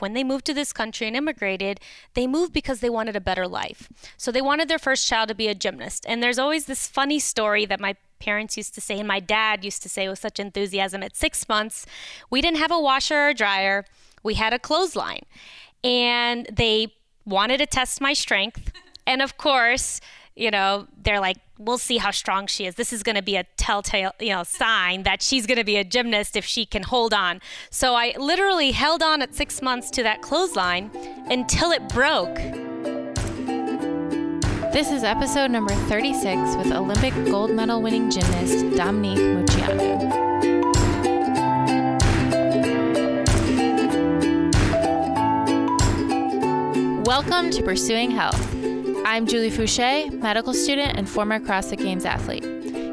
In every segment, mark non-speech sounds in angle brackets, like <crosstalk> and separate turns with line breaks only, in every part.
when they moved to this country and immigrated, they moved because they wanted a better life. So they wanted their first child to be a gymnast. And there's always this funny story that my parents used to say, and my dad used to say with such enthusiasm at six months, we didn't have a washer or dryer, we had a clothesline. And they wanted to test my strength. And of course, you know, they're like, we'll see how strong she is. This is going to be a telltale, you know, sign that she's going to be a gymnast if she can hold on. So I literally held on at six months to that clothesline until it broke.
This is episode number 36 with Olympic gold medal winning gymnast Dominique Moceanu. Welcome to Pursuing Health. I'm Julie Fouché, medical student and former CrossFit Games athlete.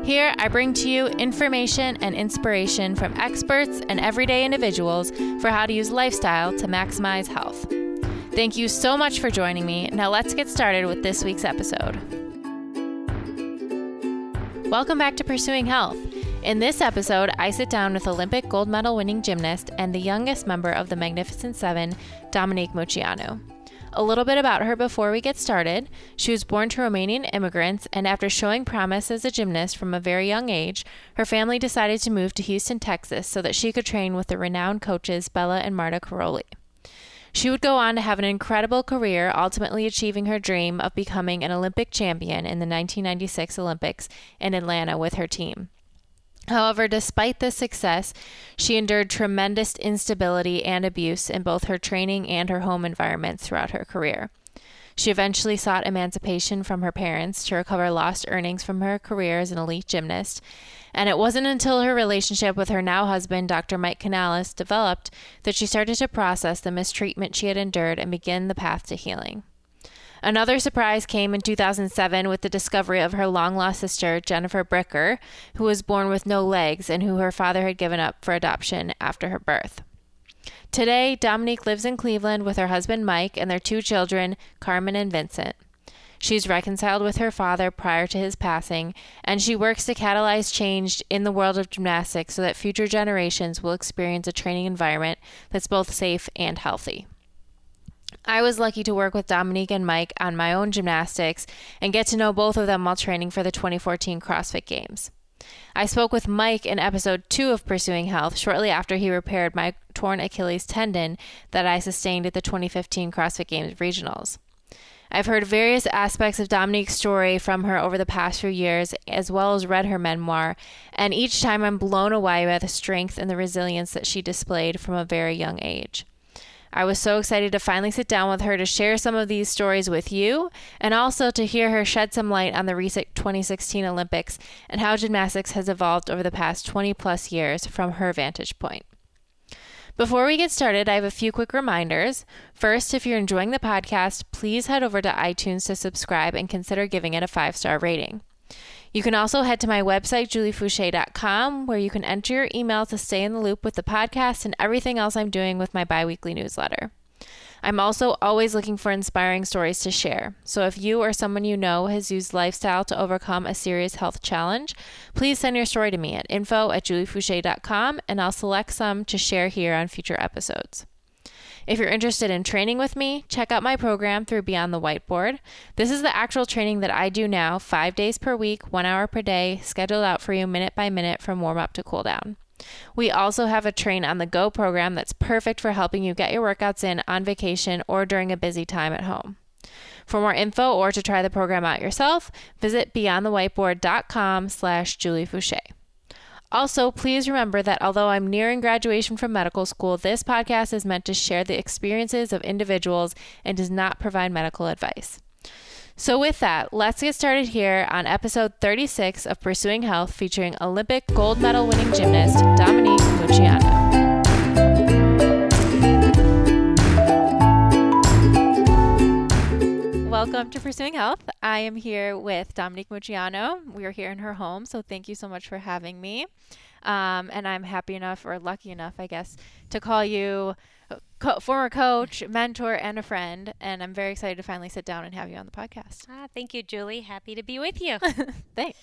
Here, I bring to you information and inspiration from experts and everyday individuals for how to use lifestyle to maximize health. Thank you so much for joining me. Now, let's get started with this week's episode. Welcome back to Pursuing Health. In this episode, I sit down with Olympic gold medal winning gymnast and the youngest member of the Magnificent Seven, Dominique Moceanu. A little bit about her before we get started. She was born to Romanian immigrants, and after showing promise as a gymnast from a very young age, her family decided to move to Houston, Texas, so that she could train with the renowned coaches Bela and Marta Karolyi. She would go on to have an incredible career, ultimately achieving her dream of becoming an Olympic champion in the 1996 Olympics in Atlanta with her team. However, despite this success, she endured tremendous instability and abuse in both her training and her home environments throughout her career. She eventually sought emancipation from her parents to recover lost earnings from her career as an elite gymnast, and it wasn't until her relationship with her now husband, Dr. Mike Canales, developed that she started to process the mistreatment she had endured and begin the path to healing. Another surprise came in 2007 with the discovery of her long lost sister, Jennifer Bricker, who was born with no legs and who her father had given up for adoption after her birth. Today, Dominique lives in Cleveland with her husband Mike and their two children, Carmen and Vincent. She's reconciled with her father prior to his passing, and she works to catalyze change in the world of gymnastics so that future generations will experience a training environment that's both safe and healthy. I was lucky to work with Dominique and Mike on my own gymnastics and get to know both of them while training for the 2014 CrossFit Games. I spoke with Mike in episode 2 of Pursuing Health shortly after he repaired my torn Achilles tendon that I sustained at the 2015 CrossFit Games regionals. I've heard various aspects of Dominique's story from her over the past few years, as well as read her memoir, and each time I'm blown away by the strength and the resilience that she displayed from a very young age. I was so excited to finally sit down with her to share some of these stories with you and also to hear her shed some light on the recent 2016 Olympics and how gymnastics has evolved over the past 20 plus years from her vantage point. Before we get started, I have a few quick reminders. First, if you're enjoying the podcast, please head over to iTunes to subscribe and consider giving it a five star rating. You can also head to my website, juliefouché.com, where you can enter your email to stay in the loop with the podcast and everything else I'm doing with my biweekly newsletter. I'm also always looking for inspiring stories to share. So if you or someone you know has used lifestyle to overcome a serious health challenge, please send your story to me at info at juliefouché.com and I'll select some to share here on future episodes. If you're interested in training with me, check out my program through Beyond the Whiteboard. This is the actual training that I do now, five days per week, one hour per day, scheduled out for you minute by minute from warm up to cool down. We also have a Train on the Go program that's perfect for helping you get your workouts in on vacation or during a busy time at home. For more info or to try the program out yourself, visit beyondthewhiteboard.com slash Julie Fouché. Also, please remember that although I'm nearing graduation from medical school, this podcast is meant to share the experiences of individuals and does not provide medical advice. So, with that, let's get started here on episode 36 of Pursuing Health featuring Olympic gold medal winning gymnast Dominique Moceanu. Welcome to Pursuing Health. I am here with Dominique Moceanu. We are here in her home, so thank you so much for having me. Um, and I'm happy enough, or lucky enough, I guess, to call you co- former coach, mentor, and a friend. And I'm very excited to finally sit down and have you on the podcast.
Ah, thank you, Julie. Happy to be with you. <laughs>
Thanks.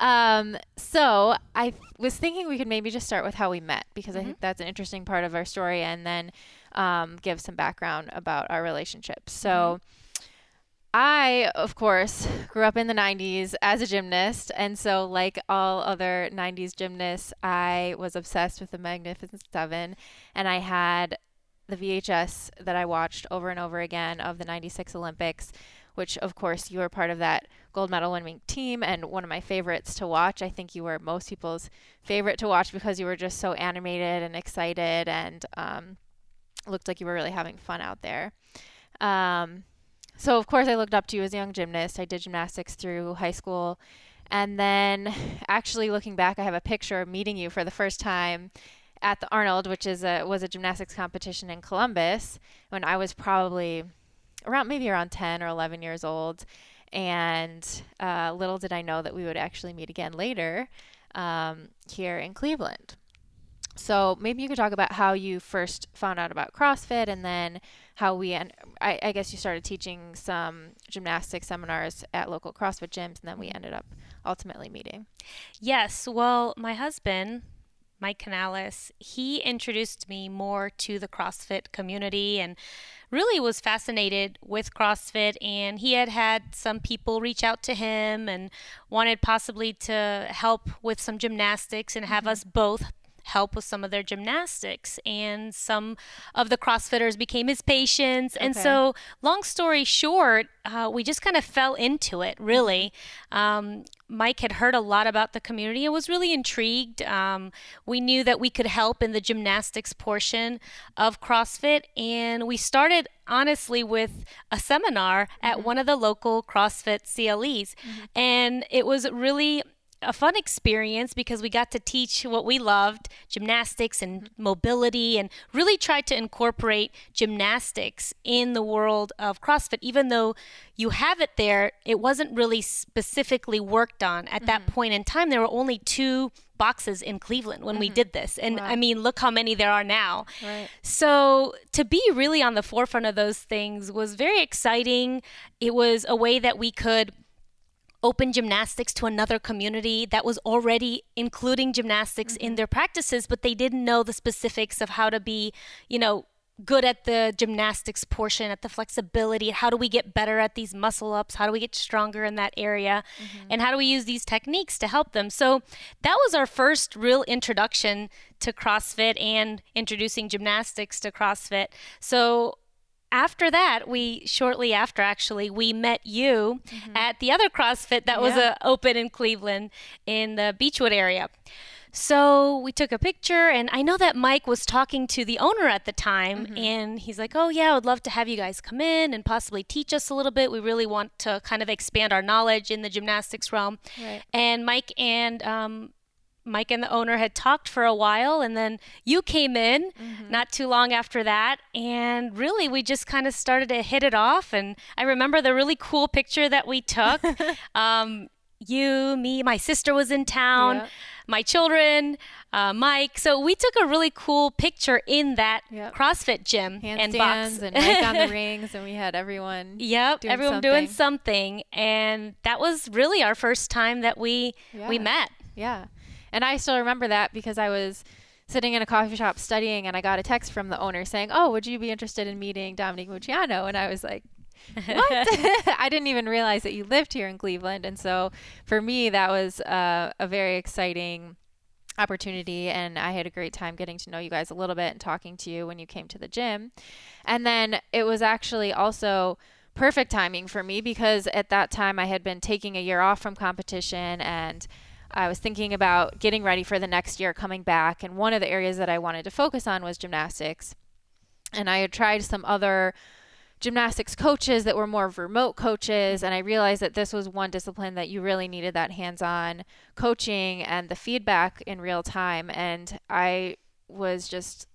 Um, so I was thinking we could maybe just start with how we met because I think that's an interesting part of our story, and then um, give some background about our relationship. So. I, of course, grew up in the 90s as a gymnast. And so, like all other 90s gymnasts, I was obsessed with the Magnificent Seven. And I had the VHS that I watched over and over again of the 96 Olympics, which, of course, you were part of that gold medal winning team and one of my favorites to watch. I think you were most people's favorite to watch because you were just so animated and excited and um, looked like you were really having fun out there. Um, so of course I looked up to you as a young gymnast. I did gymnastics through high school. And then <laughs> actually looking back, I have a picture of meeting you for the first time at the Arnold, which is a was a gymnastics competition in Columbus when I was probably around maybe around 10 or 11 years old. And uh, little did I know that we would actually meet again later um, here in Cleveland. So maybe you could talk about how you first found out about CrossFit and then how we, and I, I, guess you started teaching some gymnastics seminars at local CrossFit gyms and then we ended up ultimately meeting.
Yes. Well, my husband, Mike Canales, he introduced me more to the CrossFit community and really was fascinated with CrossFit. And he had had some people reach out to him and wanted possibly to help with some gymnastics and have mm-hmm. us both help with some of their gymnastics. And some of the CrossFitters became his patients. Okay. And so, long story short, uh, we just kind of fell into it, really. Um, Mike had heard a lot about the community and was really intrigued. Um, we knew that we could help in the gymnastics portion of CrossFit, and we started honestly with a seminar at mm-hmm. one of the local CrossFit CLEs. Mm-hmm. And it was really a fun experience because we got to teach what we loved gymnastics and mobility and really tried to incorporate gymnastics in the world of CrossFit. Even though you have it there, it wasn't really specifically worked on at mm-hmm. that point in time. There were only two boxes in Cleveland when mm-hmm. we did this. And wow. I mean, look how many there are now. Right. So to be really on the forefront of those things was very exciting. It was a way that we could open gymnastics to another community that was already including gymnastics mm-hmm. in their practices, but they didn't know the specifics of how to be, you know, good at the gymnastics portion, at the flexibility. How do we get better at these muscle ups? How do we get stronger in that area? Mm-hmm. And how do we use these techniques to help them? So that was our first real introduction to CrossFit and introducing gymnastics to CrossFit. So after that, we shortly after actually we met you mm-hmm. at the other CrossFit that yeah. was uh, open in Cleveland in the Beachwood area. So we took a picture, and I know that Mike was talking to the owner at the time, mm-hmm. and he's like, "Oh yeah, I would love to have you guys come in and possibly teach us a little bit. We really want to kind of expand our knowledge in the gymnastics realm." Right. And Mike and um, Mike and the owner had talked for a while, and then you came in mm-hmm. not too long after that. And really, we just kind of started to hit it off. And I remember the really cool picture that we took. <laughs> um, you, me, my sister was in town, yeah. my children, uh, Mike. So we took a really cool picture in that yep. CrossFit gym
Handstands
and box.
and Mike on the rings, and we had everyone. <laughs>
Yep,
doing
everyone
something.
doing something, and that was really our first time that we
yeah.
we met.
Yeah. And I still remember that because I was sitting in a coffee shop studying and I got a text from the owner saying, Oh, would you be interested in meeting Dominique Moceanu? And I was like, what? <laughs> <laughs> I didn't even realize that you lived here in Cleveland. And so for me, that was uh, a very exciting opportunity. And I had a great time getting to know you guys a little bit and talking to you when you came to the gym. And then it was actually also perfect timing for me because at that time I had been taking a year off from competition and I was thinking about getting ready for the next year coming back, and one of the areas that I wanted to focus on was gymnastics. And I had tried some other gymnastics coaches that were more remote coaches, and I realized that this was one discipline that you really needed that hands on coaching and the feedback in real time. And I was just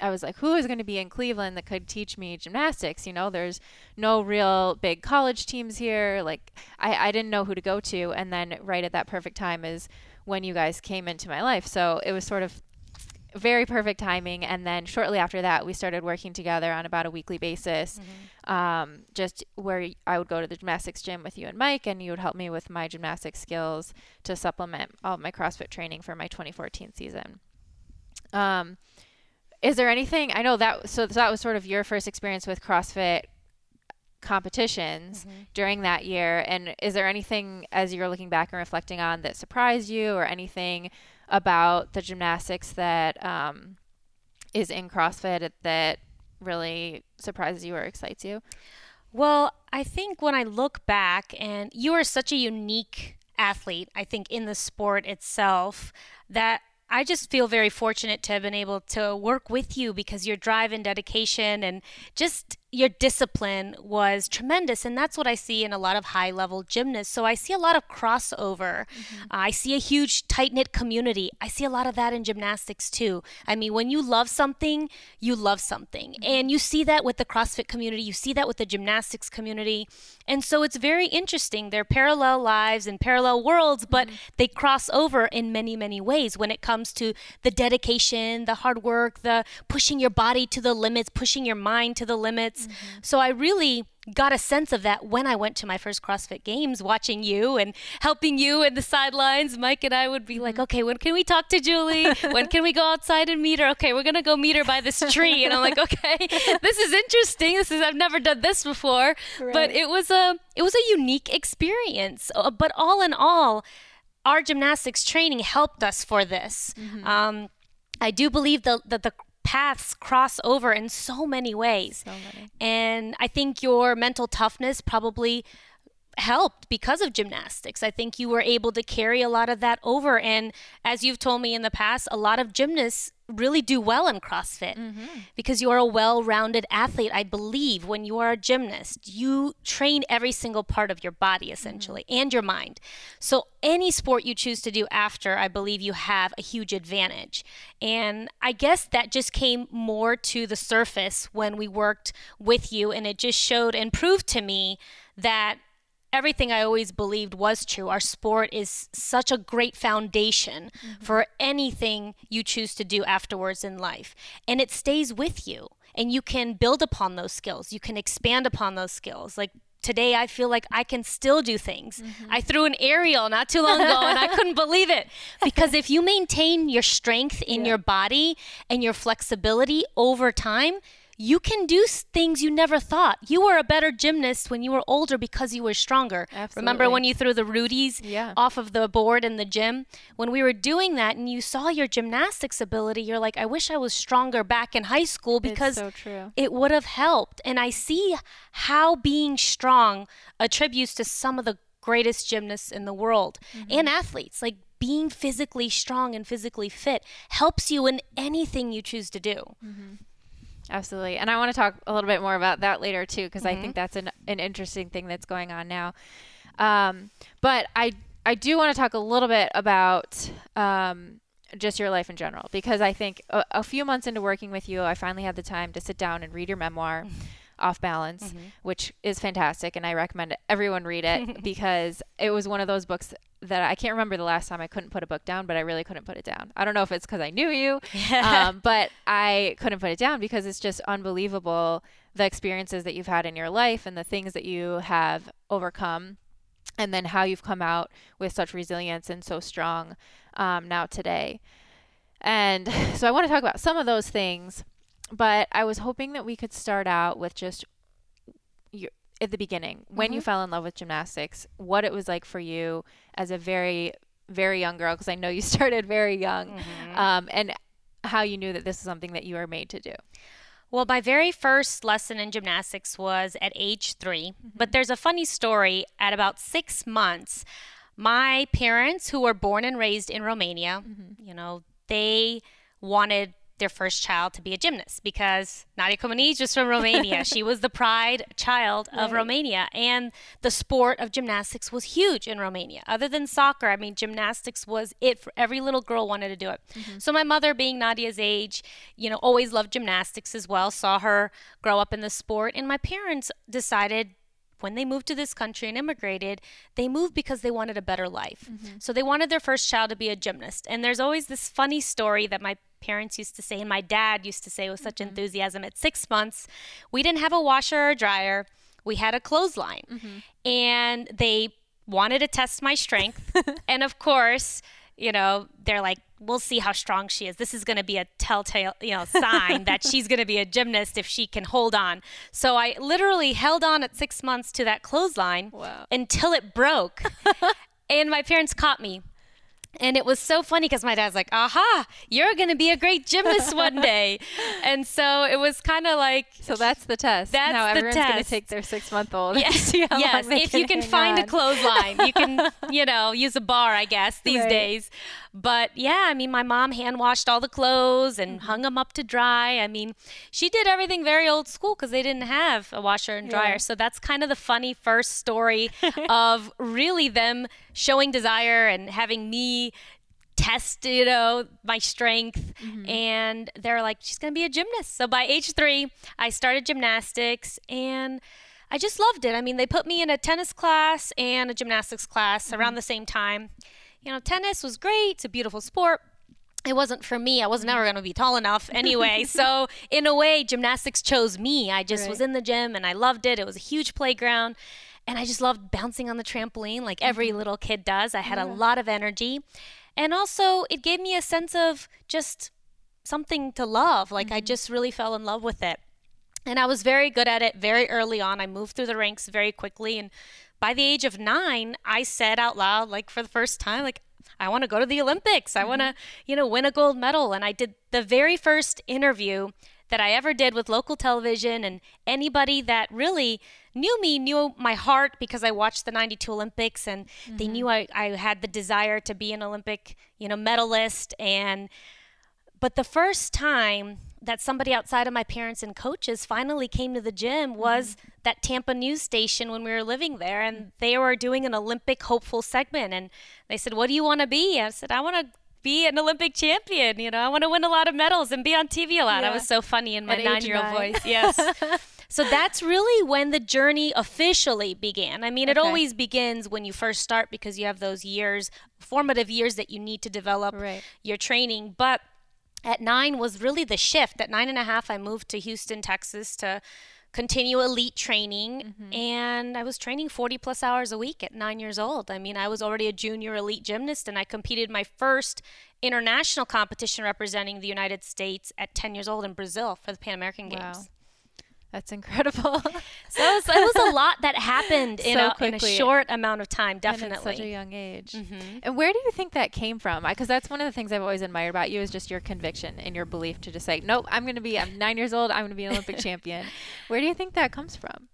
I was like, who is going to be in Cleveland that could teach me gymnastics? You know, there's no real big college teams here. Like, I, I didn't know who to go to. And then right at that perfect time is when you guys came into my life. So it was sort of very perfect timing. And then shortly after that, we started working together on about a weekly basis, mm-hmm. um, just where I would go to the gymnastics gym with you and Mike, and you would help me with my gymnastics skills to supplement all my CrossFit training for my 2014 season. Um, is there anything I know that so that was sort of your first experience with CrossFit competitions mm-hmm. during that year and is there anything as you're looking back and reflecting on that surprised you or anything about the gymnastics that um, is in CrossFit that really surprises you or excites you?
Well, I think when I look back, and you are such a unique athlete, I think, in the sport itself, that I just feel very fortunate to have been able to work with you because your drive and dedication and just your discipline was tremendous and that's what i see in a lot of high level gymnasts. So i see a lot of crossover. Mm-hmm. uh, i see a huge tight knit community. I see a lot of that in gymnastics too. I mean when you love something you love something. Mm-hmm. and you see that with the crossfit community. You see that with the gymnastics community. And so it's very interesting. They're parallel lives and parallel worlds but mm-hmm. they cross over in many many ways when it comes to the dedication the hard work the pushing your body to the limits pushing your mind to the limits Mm-hmm. So I really got a sense of that when I went to my first CrossFit Games, watching you and helping you in the sidelines. Mike and I would be like, mm-hmm. okay, when can we talk to Julie? when can we go outside and meet her? Okay, we're gonna go meet her by this tree. And I'm like, <laughs> okay, this is interesting. This is I've never done this before, right. but it was a it was a unique experience. Uh, but all in all, our gymnastics training helped us for this. Mm-hmm. Um, I do believe that the, the paths cross over in so many ways. So many. And I think your mental toughness probably helped because of gymnastics. I think you were able to carry a lot of that over. And as you've told me in the past, a lot of gymnasts really do well in CrossFit mm-hmm. because you are a well rounded athlete. I believe when you are a gymnast, you train every single part of your body essentially mm-hmm. and your mind. So, any sport you choose to do after, I believe you have a huge advantage. And I guess that just came more to the surface when we worked with you, and it just showed and proved to me that everything I always believed was true. Our sport is such a great foundation mm-hmm. for anything you choose to do afterwards in life. And it stays with you. And you can build upon those skills. You can expand upon those skills. Like today I feel like I can still do things. Mm-hmm. I threw an aerial not too long ago and I <laughs> couldn't believe it. Because if you maintain your strength in yeah. your body and your flexibility over time, you can do things you never thought. You were a better gymnast when you were older because you were stronger. Absolutely. Remember when you threw the Rudies yeah. off of the board in the gym? When we were doing that and you saw your gymnastics ability, you're like, I wish I was stronger back in high school because
so
it would have helped. And I see how being strong attributes to some of the greatest gymnasts in the world mm-hmm. and athletes. Like being physically strong and physically fit helps you in anything you choose to do.
Mm-hmm. Absolutely. And I want to talk a little bit more about that later too, because mm-hmm. I think that's an, an interesting thing that's going on now. Um, but I, I do want to talk a little bit about um, just your life in general, because I think a, a, few months into working with you, I finally had the time to sit down and read your memoir. Mm-hmm. Off Balance, mm-hmm. which is fantastic, and I recommend everyone read it <laughs> because it was one of those books that I can't remember the last time I couldn't put a book down, but I really couldn't put it down. I don't know if it's because I knew you, <laughs> um, but I couldn't put it down because it's just unbelievable the experiences that you've had in your life and the things that you have overcome, and then how you've come out with such resilience and so strong um, now today. And <sighs> so I want to talk about some of those things, but I was hoping that we could start out with just your, at the beginning when mm-hmm. you fell in love with gymnastics, what it was like for you as a very, very young girl, because I know you <laughs> started very young, mm-hmm. um, and how you knew that this is something that you were made to do.
Well, my very first lesson in gymnastics was at age 3 mm-hmm. but there's a funny story. At about six months, my parents, who were born and raised in Romania, mm-hmm. you know, they wanted their first child to be a gymnast because Nadia Comaneci was from Romania. she was the pride child of right. Romania. And the sport of gymnastics was huge in Romania. Other than soccer, I mean, gymnastics was it for every little girl wanted to do it. Mm-hmm. So my mother, being Nadia's age, you know, always loved gymnastics as well, saw her grow up in the sport. And my parents decided when they moved to this country and immigrated, they moved because they wanted a better life. Mm-hmm. So they wanted their first child to be a gymnast. And there's always this funny story that my parents used to say, and my dad used to say with such mm-hmm. enthusiasm, at six months, we didn't have a washer or dryer. We had a clothesline. Mm-hmm. And they wanted to test my strength. <laughs> and of course, you know, they're like, we'll see how strong she is. This is going to be a telltale, you know, sign that <laughs> she's going to be a gymnast if she can hold on. So I literally held on at six months to that clothesline wow. until it broke. <laughs> and my parents caught me and it was so funny because my dad's like, aha, you're going to be a great gymnast one <laughs> day. and so it was kind of like.
So that's the test.
That's
now
everyone's
going to take their six month old.
Yes. <laughs> yes. If you can find
on.
a clothesline, you can, <laughs> you know, use a bar, I guess, these
right.
days. But yeah, I mean, my mom hand washed all the clothes and mm-hmm. hung them up to dry. I mean, she did everything very old school because they didn't have a washer and dryer. Yeah. So that's kind of the funny first story of really them showing desire and having me test, you know, my strength. Mm-hmm. And they're like, she's going to be a gymnast. So by age three, I started gymnastics and I just loved it. I mean, they put me in a tennis class and a gymnastics class mm-hmm. around the same time. You know, tennis was great, it's a beautiful sport. It wasn't for me. I was never going to be tall enough anyway. <laughs> so, in a way, gymnastics chose me. I just right. was in the gym and I loved it. It was a huge playground. And I just loved bouncing on the trampoline like every mm-hmm. little kid does. I had yeah. a lot of energy. And also, it gave me a sense of just something to love. Like, mm-hmm. I just really fell in love with it. And I was very good at it very early on. I moved through the ranks very quickly. And by the age of nine, I said out loud, like for the first time, like, I want to go to the Olympics. I want to, mm-hmm. you know, win a gold medal. And I did the very first interview that I ever did with local television and anybody that really knew me knew my heart because I watched the 92 Olympics and mm-hmm. they knew I, I had the desire to be an Olympic, you know, medalist and but the first time that somebody outside of my parents and coaches finally came to the gym was mm-hmm. that Tampa news station when we were living there and they were doing an Olympic hopeful segment and they said, "What do you want to be?" I said, "I want to be an Olympic champion. You know, I want to win a lot of medals and be on TV a lot. Yeah. I was so funny in my nine year old voice. Yes. <laughs> so that's really when the journey officially began. I mean, okay. it always begins when you first start because you have those years, formative years that you need to develop right. your training. But at nine was really the shift. At nine and a half, I moved to Houston, Texas to continue elite training mm-hmm. and I was training 40 plus hours a week at 9 years old. I mean, I was already a junior elite gymnast and I competed my first international competition representing the United States at 10 years old in Brazil for the Pan American Games.
That's incredible. <laughs>
so it was, it was, a lot that happened <laughs> in, so a, in, a, short amount of time, definitely.
And at such a young age. Mm-hmm. And where do you think that came from? Because that's one of the things I've always admired about you is just your conviction and your belief to just say, nope, I'm going to be, I'm nine years old, I'm going to be an Olympic <laughs> champion. Where do you think that comes from?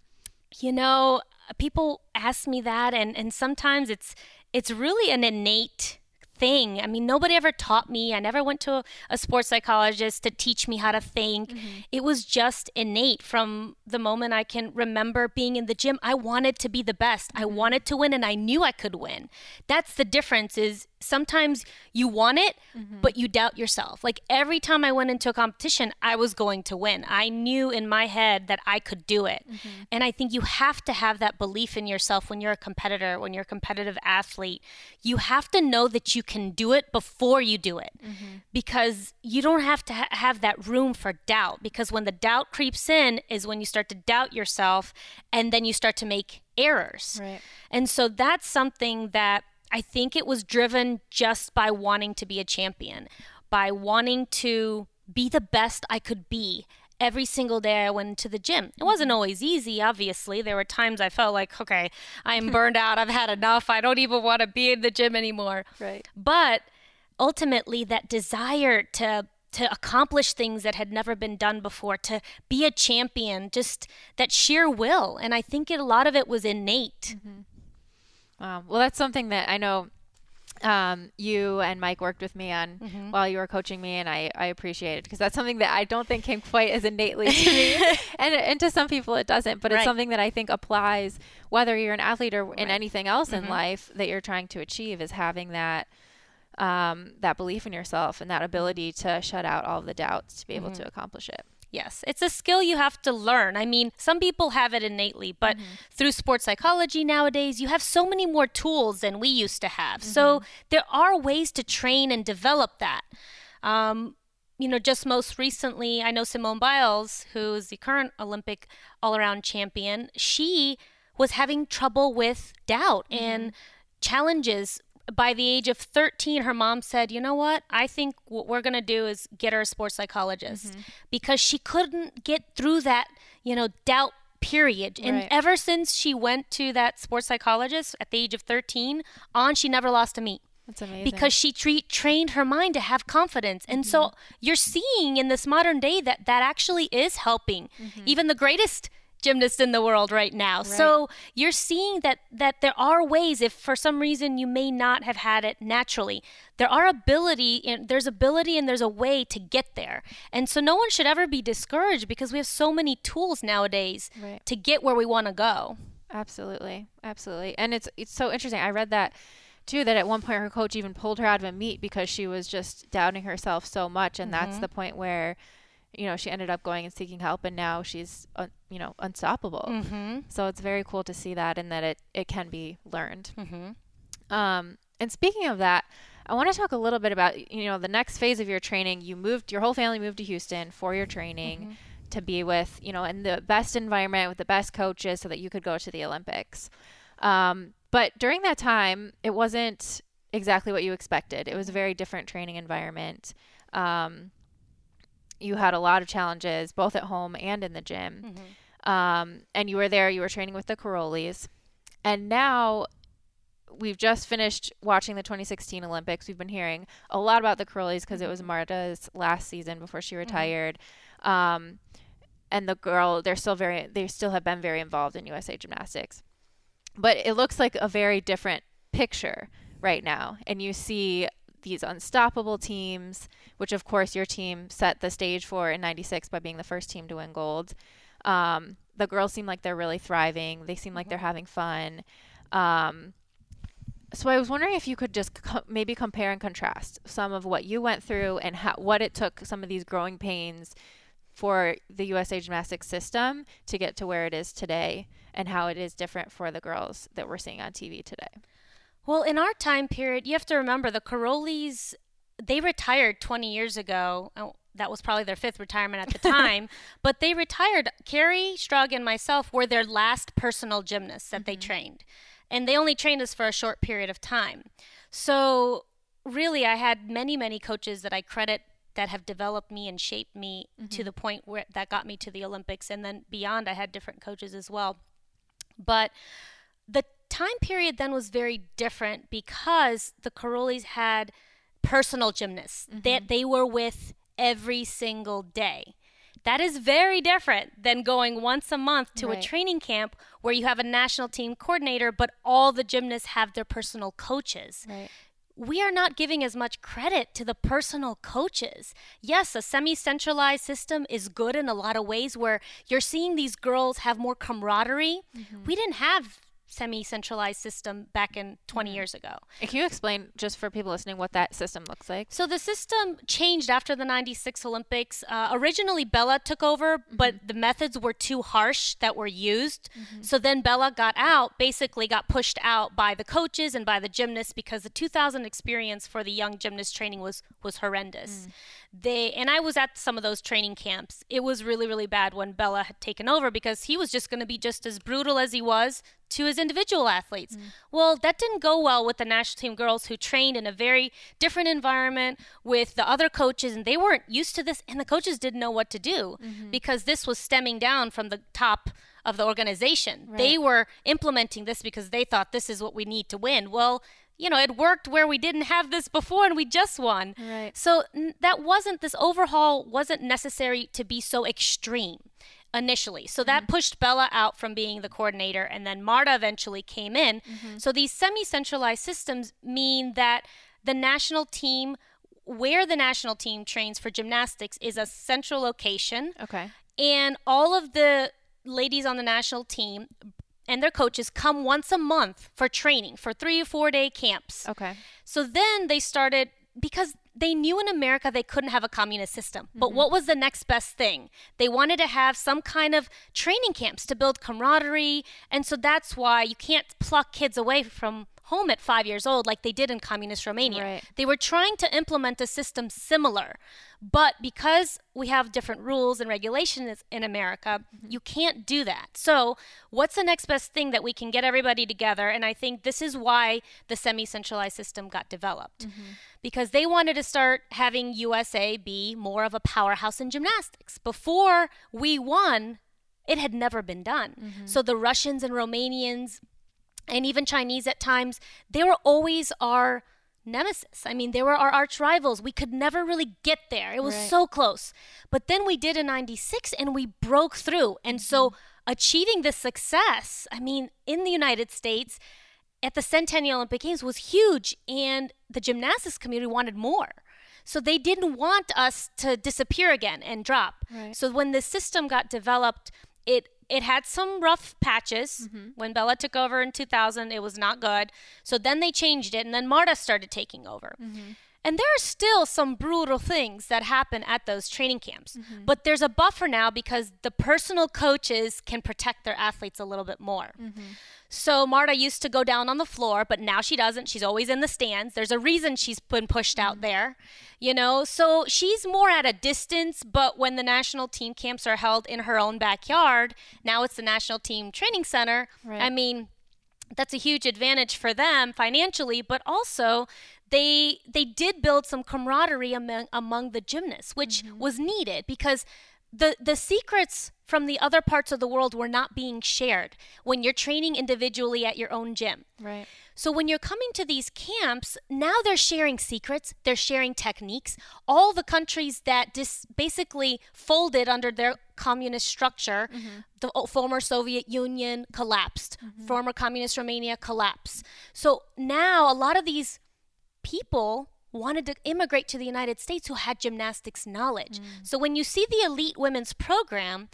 You know, people ask me that, and, and sometimes it's it's really an innate thing. I mean, nobody ever taught me. I never went to a, sports psychologist to teach me how to think. Mm-hmm. It was just innate from the moment I can remember being in the gym. I wanted to be the best. Mm-hmm. I wanted to win and I knew I could win. That's the difference is sometimes you want it, mm-hmm. but you doubt yourself. Like every time I went into a competition, I was going to win. I knew in my head that I could do it. Mm-hmm. And I think you have to have that belief in yourself when you're a competitor, when you're a competitive athlete. You have to know that you can do it before you do it mm-hmm. because you don't have to ha- have that room for doubt. Because when the doubt creeps in, is when you start to doubt yourself and then you start to make errors.
Right.
And so that's something that I think it was driven just by wanting to be a champion, by wanting to be the best I could be every single day I went to the gym. It wasn't always easy, obviously. There were times I felt like, okay, I'm <laughs> burned out. I've had enough. I don't even want to be in the gym anymore.
Right.
But ultimately, that desire to to accomplish things that had never been done before, to be a champion, just that sheer will. And I think it, a lot of it was innate.
Mm-hmm. Wow. Well, that's something that I know um, you and Mike worked with me on mm-hmm. while you were coaching me, and I, I appreciate it because that's something that I don't think came quite as innately to me, <laughs> and and to some people it doesn't. But right. it's something that I think applies whether you're an athlete or right. in anything else mm-hmm. in life that you're trying to achieve is having that. Um, that belief in yourself and that ability to shut out all the doubts to be able mm-hmm. to accomplish it.
Yes, it's a skill you have to learn. I mean, some people have it innately, but mm-hmm. through sports psychology nowadays, you have so many more tools than we used to have. Mm-hmm. So there are ways to train and develop that. Um, you know, just most recently, I know Simone Biles, who's the current Olympic all around champion, she was having trouble with doubt mm-hmm. and challenges. By the age of 13, her mom said, You know what? I think what we're going to do is get her a sports psychologist mm-hmm. because she couldn't get through that, you know, doubt period. And right. ever since she went to that sports psychologist at the age of 13 on, she never lost a meet.
That's amazing.
Because she tre- trained her mind to have confidence. And mm-hmm. so you're seeing in this modern day that that actually is helping. Mm-hmm. Even the greatest gymnast in the world right now. Right. So you're seeing that that there are ways if for some reason you may not have had it naturally. There are ability and there's ability and there's a way to get there. And so no one should ever be discouraged because we have so many tools nowadays right. to get where we want to go.
Absolutely. Absolutely. And it's it's so interesting. I read that too that at one point her coach even pulled her out of a meet because she was just doubting herself so much and mm-hmm. that's the point where you know she ended up going and seeking help and now she's uh, you know unstoppable mm-hmm. so it's very cool to see that and that it it can be learned mm-hmm. um, and speaking of that i want to talk a little bit about you know the next phase of your training you moved your whole family moved to houston for your training mm-hmm. to be with you know in the best environment with the best coaches so that you could go to the olympics um, but during that time, it wasn't exactly what you expected. It was a very different training environment. Um, you had a lot of challenges, both at home and in the gym. Mm-hmm. Um, and you were there, you were training with the Karolyis. And now we've just finished watching the 2016 Olympics. We've been hearing a lot about the Karolyis because it was mm-hmm. Marta's last season before she mm-hmm. retired. Mm-hmm. Um, and the girl, they're still very, they still have been very involved in USA Gymnastics but it looks like a very different picture right now. And you see these unstoppable teams, which of course your team set the stage for in 96 by being the first team to win gold. Um, the girls seem like they're really thriving. They seem like mm-hmm. they're having fun. Um, so I was wondering if you could just co- maybe compare and contrast some of what you went through and how, what it took some of these growing pains for the USA Gymnastics system to get to where it is today and how it is different for the girls that we're seeing on TV today.
Well, in our time period, you have to remember the Karolyis, they retired 20 years ago. Oh, that was probably their fifth retirement at the <laughs> time, but they retired. Kerri, Strug and myself were their last personal gymnasts that mm-hmm. they trained. And they only trained us for a short period of time. So, really, I had many, many coaches that I credit that have developed me and shaped me mm-hmm. to the point where that got me to the Olympics. And then beyond, I had different coaches as well. But the time period then was very different because the Karolyis had personal gymnasts mm-hmm. that they were with every single day. That is very different than going once a month to right. a training camp where you have a national team coordinator, but all the gymnasts have their personal coaches. Right we are not giving as much credit to the personal coaches. Yes, a semi centralized system is good in a lot of ways where you're seeing these girls have more camaraderie. Mm-hmm. We didn't have semi-centralized system back in 20 mm-hmm. years ago.
Can you explain just for people listening what that system looks like?
So the system changed after the 96 Olympics. Uh, originally Bela took over, mm-hmm. but the methods were too harsh that were used. Mm-hmm. So then Bela got out, basically got pushed out by the coaches and by the gymnasts because the 2000 experience for the young gymnast training was was horrendous. Mm. They and I was at some of those training camps. It was really really bad when Bela had taken over because he was just going to be just as brutal as he was to his individual athletes. Mm. Well, that didn't go well with the national team girls who trained in a very different environment with the other coaches, and they weren't used to this, and the coaches didn't know what to do mm-hmm. because this was stemming down from the top of the organization. Right. They were implementing this because they thought this is what we need to win. Well, you know, it worked where we didn't have this before and we just won. Right. So that wasn't, this overhaul wasn't necessary to be so extreme initially. So that mm-hmm. pushed Bela out from being the coordinator, and then Marta eventually came in. Mm-hmm. So these semi centralized systems mean that the national team, where the national team trains for gymnastics, is a central location.
Okay.
And all of the ladies on the national team and their coaches come once a month for training for three or four day camps.
Okay.
So then they started because they knew in America they couldn't have a communist system. Mm-hmm. But what was the next best thing? They wanted to have some kind of training camps to build camaraderie. And so that's why you can't pluck kids away from home at five years old like they did in communist Romania.
Right.
They were trying to implement a system similar, but because we have different rules and regulations in America, mm-hmm. you can't do that. So, what's the next best thing that we can get everybody together? And I think this is why the semi centralized system got developed. Mm-hmm. Because they wanted to start having USA be more of a powerhouse in gymnastics. Before we won, it had never been done. Mm-hmm. So, the Russians and Romanians and even Chinese at times, they were always our nemesis. I mean, they were our arch rivals. We could never really get there. It was
Right.
so close. But then we did in 96 and we broke through. And so mm-hmm. achieving this success, I mean, in the United States at the Centennial Olympic Games was huge and the gymnastics community wanted more. So they didn't want us to disappear again and drop.
Right.
So when the system got developed, it it had some rough patches. Mm-hmm. When Bela took over in 2000, it was not good. So then they changed it, and then Marta started taking over. Mm-hmm. And there are still some brutal things that happen at those training camps. Mm-hmm. But there's a buffer now because the personal coaches can protect their athletes a little bit more. So Marta used to go down on the floor, but now she doesn't. She's always in the stands. There's a reason she's been pushed out mm-hmm. there, you know? So she's more at a distance, but when the national team camps are held in her own backyard, now it's the national team training center.
Right.
I mean, that's a huge advantage for them financially, but also they they did build some camaraderie among among the gymnasts, which mm-hmm. was needed because the the secrets from the other parts of the world were not being shared when you're training individually at your own gym.
Right.
So when you're coming to these camps, now they're sharing secrets, they're sharing techniques. All the countries that dis- basically folded under their communist structure, mm-hmm. the oh, former Soviet Union collapsed, mm-hmm. former communist Romania collapsed. So now a lot of these people wanted to immigrate to the United States who had gymnastics knowledge. Mm. So when you see the elite women's program,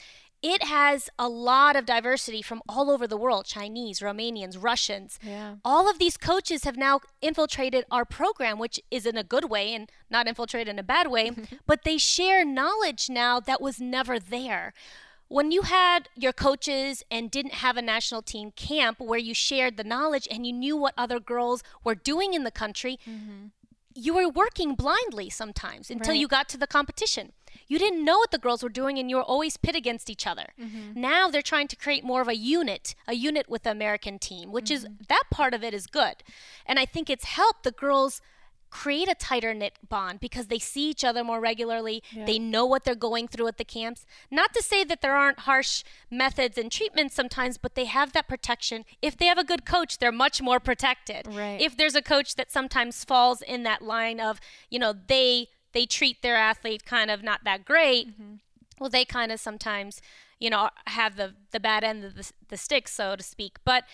it has a lot of diversity from all over the world Chinese, Romanians, Russians.
Yeah.
All of these coaches have now infiltrated our program, which is in a good way and not infiltrated in a bad way, <laughs> but they share knowledge now that was never there. When you had your coaches and didn't have a national team camp where you shared the knowledge and you knew what other girls were doing in the country, mm-hmm. you were working blindly sometimes until
Right.
you got to the competition. You didn't know what the girls were doing and you were always pit against each other. Mm-hmm. Now they're trying to create more of a unit, a unit with the American team, which is mm-hmm. that part of it is good. And I think it's helped the girls create a tighter knit bond because they see each other more regularly.
Yeah.
They know what they're going through at the camps. Not to say that there aren't harsh methods and treatments sometimes, but they have that protection. If they have a good coach, they're much more protected.
Right.
If there's a coach that sometimes falls in that line of, you know, they they treat their athlete kind of not that great, mm-hmm. well, they kind of sometimes, you know, have the the bad end of the, the stick, so to speak. But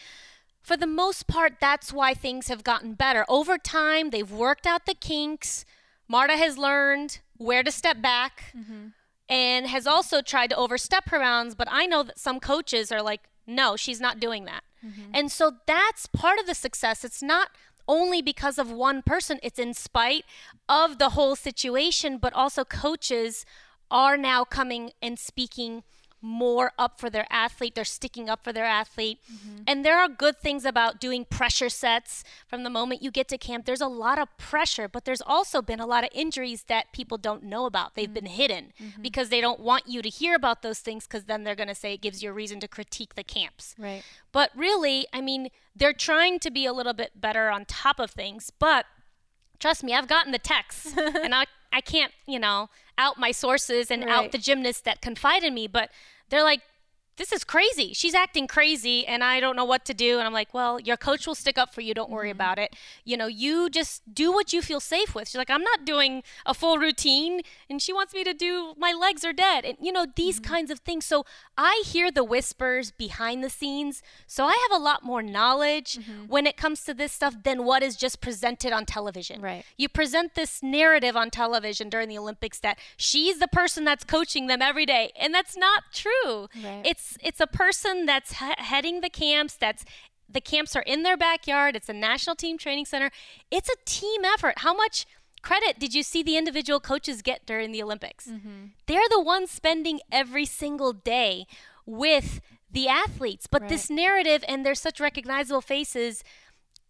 for the most part, that's why things have gotten better. Over time, they've worked out the kinks. Marta has learned where to step back mm-hmm. and has also tried to overstep her bounds. But I know that some coaches are like, no, she's not doing that. Mm-hmm. And so that's part of the success. It's not only because of one person, it's in spite of the whole situation, but also coaches are now coming and speaking more up for their athlete. They're sticking up for their athlete. Mm-hmm. And there are good things about doing pressure sets from the moment you get to camp. There's a lot of pressure, but there's also been a lot of injuries that people don't know about. They've been mm-hmm. hidden mm-hmm. because they don't want you to hear about those things because then they're going to say it gives you a reason to critique the camps.
Right.
But really, I mean, they're trying to be a little bit better on top of things, but trust me, I've gotten the texts <laughs> and I I can't, you know, out my sources and
Right.
out the gymnasts that confide in me, but they're like this is crazy. She's acting crazy and I don't know what to do. And I'm like, well, your coach will stick up for you. Don't worry mm-hmm. about it. You know, you just do what you feel safe with. She's like, I'm not doing a full routine and she wants me to do my legs are dead. And, you know, these mm-hmm. kinds of things. So I hear the whispers behind the scenes. So I have a lot more knowledge mm-hmm. when it comes to this stuff than what is just presented on television.
Right.
You present this narrative on television during the Olympics that she's the person that's coaching them every day. And that's not true.
Right.
It's it's a person that's he- heading the camps. That's the camps are in their backyard. It's a national team training center. It's a team effort. How much credit did you see the individual coaches get during the Olympics?
Mm-hmm.
They're the ones spending every single day with the athletes. But this narrative and they're such recognizable faces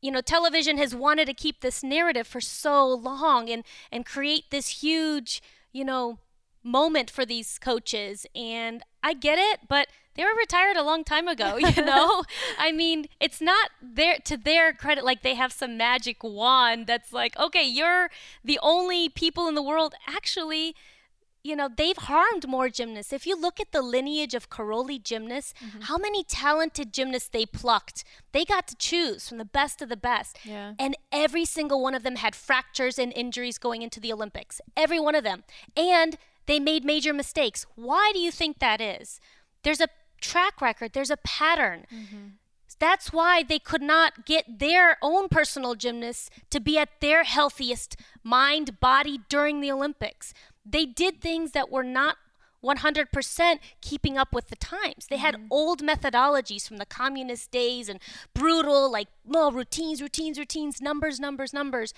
you know, television has wanted to keep this narrative for so long and and create this huge, you know, moment for these coaches and I get it, but they were retired a long time ago, <laughs> you know? I mean, it's not their to their credit like they have some magic wand that's like, okay, you're the only people in the world actually you know, they've harmed more gymnasts. If you look at the lineage of Karolyi gymnasts, mm-hmm. how many talented gymnasts they plucked. They got to choose from the best of the best.
Yeah.
And every single one of them had fractures and injuries going into the Olympics. Every one of them. And they made major mistakes. Why do you think that is? There's a track record, there's a pattern. Mm-hmm. That's why they could not get their own personal gymnasts to be at their healthiest mind, body during the Olympics. They did things that were not 100% keeping up with the times. They had mm-hmm. old methodologies from the communist days and brutal, like, oh, routines, routines, routines, numbers, numbers, numbers.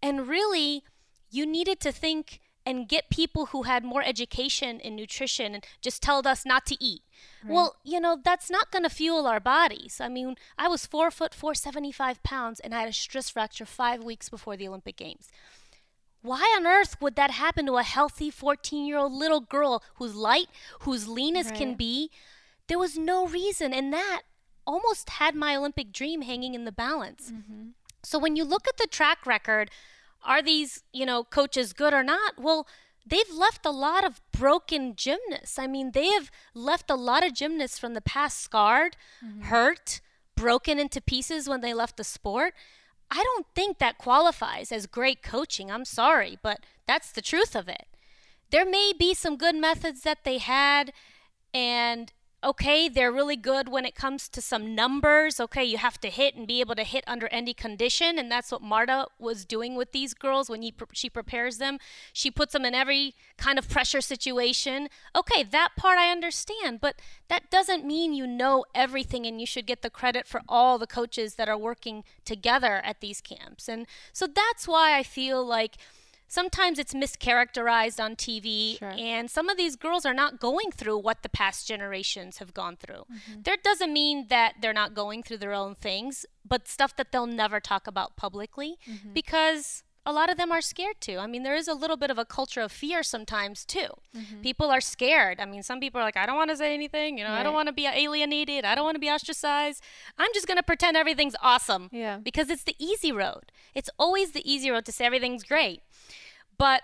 And really, you needed to think and get people who had more education in nutrition and just told us not to eat. Right. Well, you know, that's not going to fuel our bodies. I mean, I was four foot four, 75 pounds, and I had a stress fracture five weeks before the Olympic Games. Why on earth would that happen to a healthy 14 year old little girl who's light, who's lean as right. can be? There was no reason. And that almost had my Olympic dream hanging in the balance. Mm-hmm. So when you look at the track record, are these, you know, coaches good or not? Well, they've left a lot of broken gymnasts. I mean, they have left a lot of gymnasts from the past scarred, mm-hmm. hurt, broken into pieces when they left the sport. I don't think that qualifies as great coaching. I'm sorry, but that's the truth of it. There may be some good methods that they had, and okay, they're really good when it comes to some numbers. Okay, you have to hit and be able to hit under any condition, and that's what Marta was doing with these girls when he, she prepares them. She puts them in every kind of pressure situation. Okay, that part I understand, but that doesn't mean you know everything and you should get the credit for all the coaches that are working together at these camps. And so that's why I feel like sometimes it's mischaracterized on TV, sure. and some of these girls are not going through what the past generations have gone through. Mm-hmm. That doesn't mean that they're not going through their own things, but stuff that they'll never talk about publicly mm-hmm. because a lot of them are scared to. I mean, there is a little bit of a culture of fear sometimes too. Mm-hmm. People are scared. I mean, some people are like, I don't want to say anything. You know, right. I don't want to be alienated. I don't want to be ostracized. I'm just going to pretend everything's awesome.
Yeah.
Because it's the easy road. It's always the easy road to say everything's great. But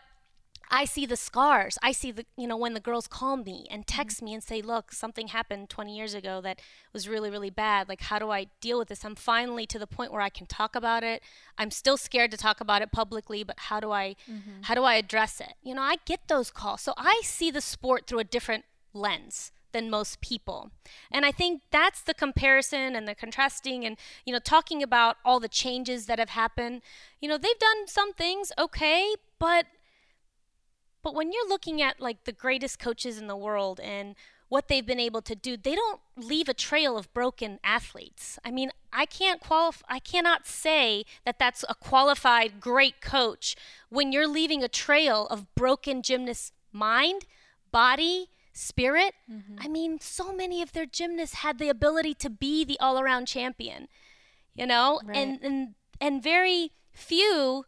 I see the scars. I see the, you know, when the girls call me and mm-hmm. text mm-hmm. me and say, look, something happened 20 years ago that was really, really bad. Like, how do I deal with this? I'm finally to the point where I can talk about it. I'm still scared to talk about it publicly, but how do I, mm-hmm. how do I address it? You know, I get those calls. So I see the sport through a different lens than most people. And I think that's the comparison and the contrasting and you know talking about all the changes that have happened. You know, they've done some things okay, but but when you're looking at like the greatest coaches in the world and what they've been able to do, they don't leave a trail of broken athletes. I mean, I can't qualify I cannot say that that's a qualified great coach when you're leaving a trail of broken gymnasts' mind, body, spirit. Mm-hmm. I mean, so many of their gymnasts had the ability to be the all-around champion. You know? Right. And and and very few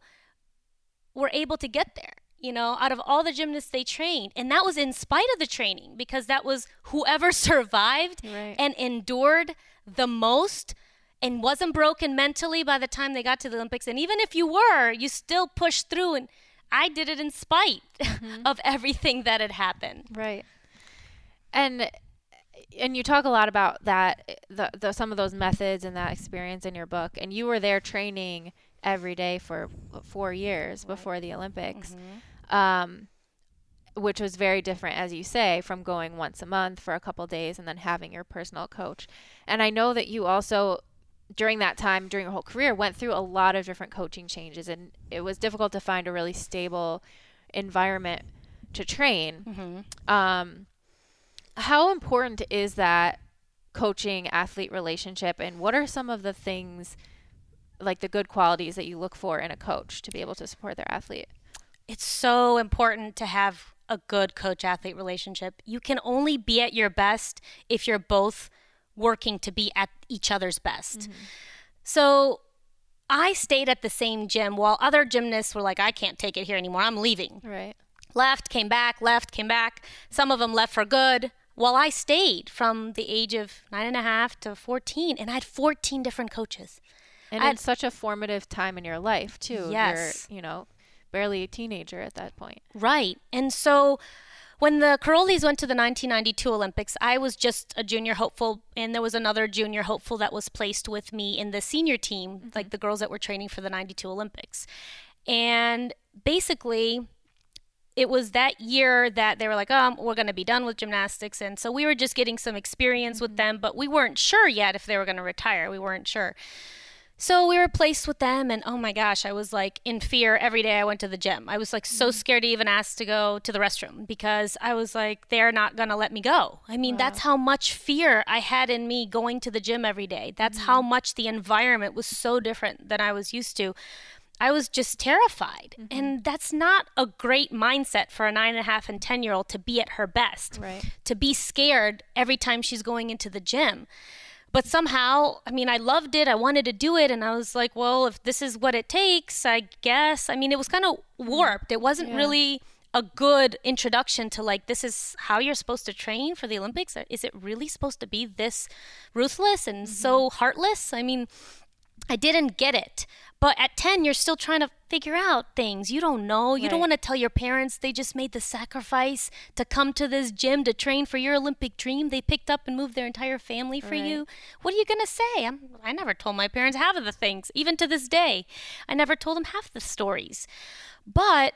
were able to get there you know, out of all the gymnasts they trained. And that was in spite of the training because that was whoever <laughs> survived right. and endured the most and wasn't broken mentally by the time they got to the Olympics. And even if you were, you still pushed through. And I did it in spite mm-hmm. <laughs> of everything that had happened.
Right. And and you talk a lot about that the, the some of those methods and that experience in your book and you were there training every day for four years right. before the Olympics. Mm-hmm. Um, which was very different, as you say, from going once a month for a couple days and then having your personal coach. And I know that you also, during that time, during your whole career, went through a lot of different coaching changes, and it was difficult to find a really stable environment to train. Mm-hmm. Um, how important is that coaching athlete relationship, and what are some of the things? like the good qualities that you look for in a coach to be able to support their athlete?
It's so important to have a good coach athlete relationship. You can only be at your best if you're both working to be at each other's best. Mm-hmm. So I stayed at the same gym while other gymnasts were like, I can't take it here anymore. I'm leaving.
Right.
Left, came back, left, came back. Some of them left for good. While I stayed from the age of nine and a half to 14, and I had 14 different coaches.
And
I-
it's such a formative time in your life too.
Yes.
You're, you know, barely a teenager at that point.
Right. And so when the Karolyis went to the 1992 Olympics, I was just a junior hopeful, and there was another junior hopeful that was placed with me in the senior team, like the girls that were training for the 92 Olympics. And basically, it was that year that they were like, um, we're going to be done with gymnastics. And so we were just getting some experience with them, but we weren't sure yet if they were going to retire. We weren't sure. So we were placed with them, and oh my gosh, I was like in fear every day I went to the gym. I was like so mm-hmm. scared to even ask to go to the restroom because I was like, they're not going to let me go. I mean, that's how much fear I had in me going to the gym every day. That's how mm-hmm. much the environment was so different than I was used to. I was just terrified. Mm-hmm. And that's not a great mindset for a nine and a half and 10 year old to be at her best,
Right.
to be scared every time she's going into the gym. But somehow, I mean, I loved it. I wanted to do it. And I was like, well, if this is what it takes, I guess. I mean, it was kind of warped. It wasn't
Yeah.
really a good introduction to like, this is how you're supposed to train for the Olympics. Is it really supposed to be this ruthless and so mm-hmm. heartless? I mean, I didn't get it. But at 10, you're still trying to figure out things. You don't know. You don't want to tell your parents they just made the sacrifice to come to this gym to train for your Olympic dream. They picked up and moved their entire family for
Right.
you. What are you going to say? I'm, I never told my parents half of the things, even to this day. I never told them half the stories. But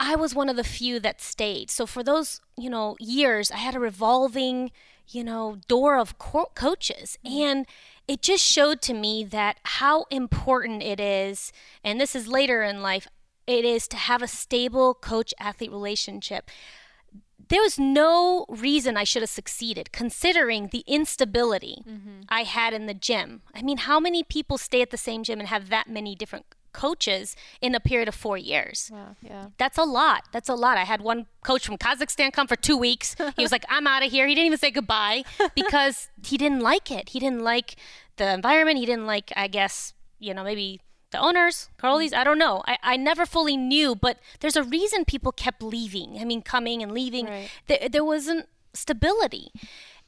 I was one of the few that stayed. So for those, you know, years, I had a revolving, you know, door of co- coaches, mm-hmm. and it just showed to me that how important it is, and this is later in life, it is to have a stable coach athlete relationship. There was no reason I should have succeeded considering the instability mm-hmm. I had in the gym. I mean, how many people stay at the same gym and have that many different coaches in a period of four years?
Wow. Yeah.
That's a lot. That's a lot. I had one coach from Kazakhstan come for two weeks. <laughs> He was like, I'm out of here. He didn't even say goodbye <laughs> because he didn't like it. He didn't like the environment. He didn't like, I guess, you know, maybe the owners, Karolyis. I don't know. I, I never fully knew, but there's a reason people kept leaving. I mean, coming and leaving.
Right.
There, there wasn't stability.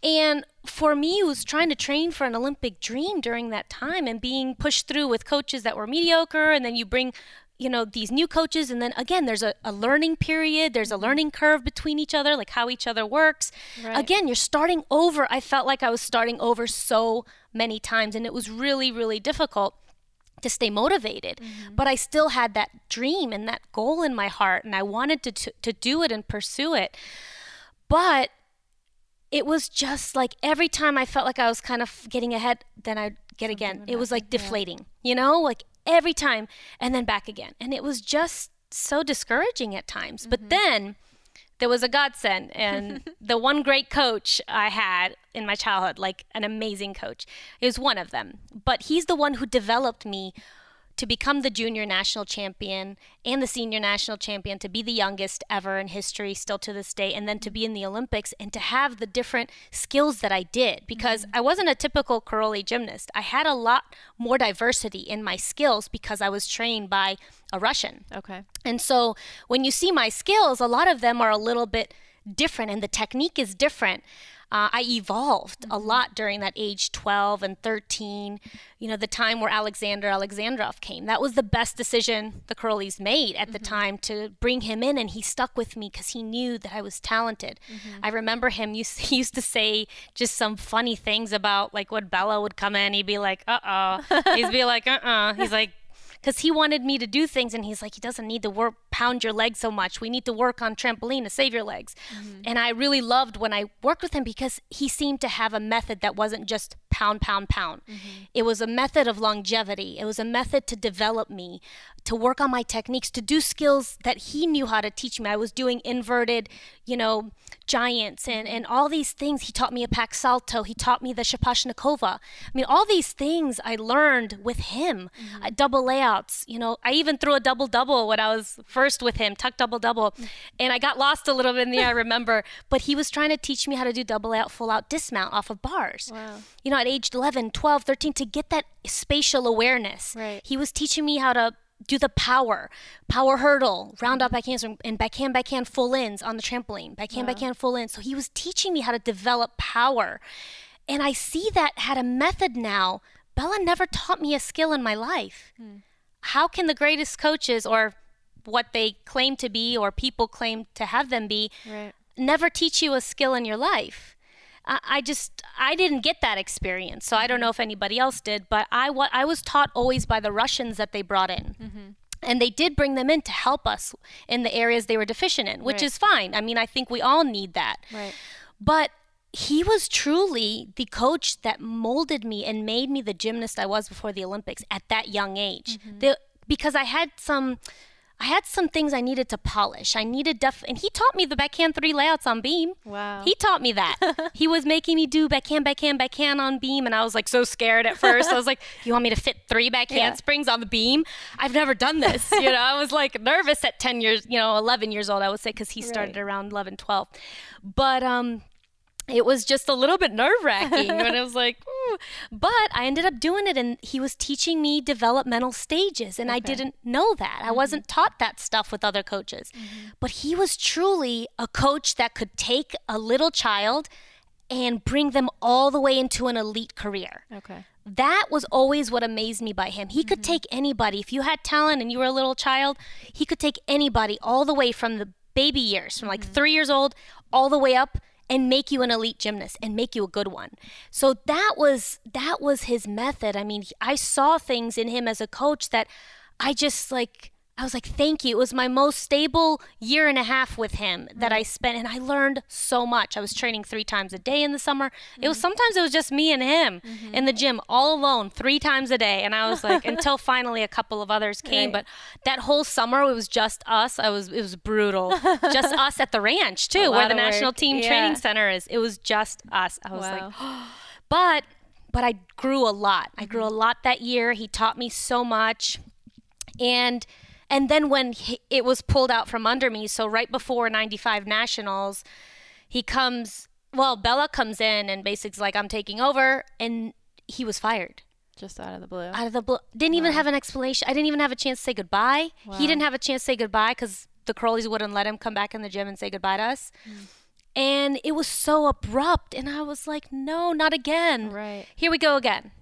And for me, who was trying to train for an Olympic dream during that time and being pushed through with coaches that were mediocre, and then you bring, you know, these new coaches, and then again, there's a, a learning period, there's a mm-hmm. learning curve between each other, like how each other works.
Right.
Again, you're starting over. I felt like I was starting over so many times, and it was really, really difficult to stay motivated. Mm-hmm. But I still had that dream and that goal in my heart, and I wanted to, to, to do it and pursue it. But it was just like every time I felt like I was kind of getting ahead, then I'd get again. It was like
happen, yeah.
deflating, you know, like every time and then back again. And it was just so discouraging at times.
Mm-hmm.
But then there was a godsend <laughs> and the one great coach I had in my childhood, like an amazing coach, is one of them. But he's the one who developed me to become the junior national champion and the senior national champion, to be the youngest ever in history, still to this day, and then to be in the Olympics and to have the different skills that I did because mm-hmm. I wasn't a typical Karolyi gymnast. I had a lot more diversity in my skills because I was trained by a Russian.
Okay.
And so when you see my skills, a lot of them are a little bit different and the technique is different. Uh, I evolved a lot during that age 12 and 13, you know, the time where Alexander Alexandrov came. That was the best decision the Karolyis made at the time to bring him in, and he stuck with me because he knew that I was talented. I remember him <laughs> used, he used to say just some funny things about like when Bela would come in, he'd be like, uh oh. He'd be like, <laughs> uh uh He's like, because he wanted me to do things and he's like he doesn't need to work pound your legs so much. We need to work on trampoline to save your legs. Mm-hmm. And i really loved when i worked with him because he seemed to have a method that wasn't just pound pound pound. Mm-hmm. It was a method of longevity. It was a method to develop me to work on my techniques to do skills that he knew how to teach me. I was doing inverted you know giants and, and all these things. He taught me a Pak salto. He taught me the Shaposhnikova i mean all these things i learned with him. A double layouts. You know, I even threw a double double when I was first with him, tuck double double. And I got lost a little bit in the I <laughs> remember. But he was trying to teach me how to do double out, full out dismount off of bars.
Wow.
You know, at age 11, 12, 13, to get that spatial awareness.
Right.
He was teaching me how to do the power, power hurdle, round up mm-hmm. backhands, and backhand, backhand full ins on the trampoline, backhand,
Wow.
backhand full ins. So he was teaching me how to develop power. And I see that had a method now. Bela never taught me a skill in my life. Hmm. How can the greatest coaches or what they claim to be or people claim to have them be
Right.
never teach you a skill in your life. I I just I didn't get that experience, so I don't mm-hmm. know if anybody else did. But I wa- I was taught always by the Russians that they brought in, mm-hmm. and they did bring them in to help us in the areas they were deficient in, which
Right.
is fine. I mean, I think we all need that.
Right.
But he was truly the coach that molded me and made me the gymnast I was before the Olympics at that young age. Mm-hmm. The, because I had some I had some things I needed to polish. I needed def and he taught me the backhand three layouts on beam.
Wow.
He taught me that. <laughs> he was making me do backhand, backhand, backhand on beam, and I was like so scared at first. I was like, "You want me to fit three backhand
Yeah.
springs on the beam? I've never done this." You know, I was like nervous at ten years, you know, eleven years old. I would say because he started
Right.
around 11, 12. but um, it was just a little bit nerve wracking when I was like, "Ooh." <laughs> Hmm. but I ended up doing it, and he was teaching me developmental stages, and I didn't know that. I mm-hmm. wasn't taught that stuff with other coaches, mm-hmm. but he was truly a coach that could take a little child and bring them all the way into an elite career.
Okay.
That was always what amazed me by him. He could mm-hmm. take anybody. If you had talent and you were a little child, he could take anybody all the way from the baby years, from like three years old, all the way up and make you an elite gymnast and make you a good one. So that was that was his method. I mean, I saw things in him as a coach that I just like I was like, thank you. It was my most stable year and a half with him that I spent, and I learned so much. I was training three times a day in the summer. It was sometimes it was just me and him in the gym all alone, three times a day. And I was like, <laughs> until finally a couple of others came.
Right.
But that whole summer, it was just us. I was, it was brutal. just us at the ranch <laughs> too, where the National
work.
Team
Yeah.
Training Center is. It was just us. I was
Wow.
like, <gasps> but but I grew a lot. I grew a lot that year. He taught me so much, and and then when he, it was pulled out from under me, so right before '95 Nationals, he comes. Well, Bela comes in and basically like I'm taking over, and he was fired
Just out of the blue.
out of the blue. Didn't even have an explanation. I didn't even have a chance to say goodbye.
Wow.
He didn't have a chance to say goodbye because the Karolyis wouldn't let him come back in the gym and say goodbye to us. Hmm. And it was so abrupt. And I was like, no, not again.
Right.
Here we go again.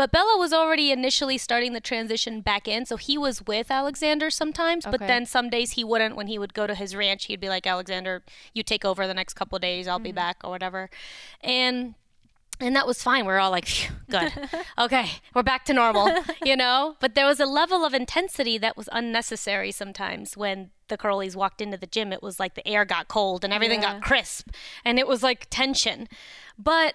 But Bela was already initially starting the transition back in. So he was with Alexander sometimes. But then some days he wouldn't. When he would go to his ranch, he'd be like, Alexander, you take over the next couple of days. I'll be mm. back or whatever. And and that was fine. We are all like, good. <laughs> okay, we're back to normal, you know? But there was a level of intensity that was unnecessary sometimes when the Karolyis walked into the gym. It was like the air got cold and everything
Yeah.
got crisp and it was like tension. But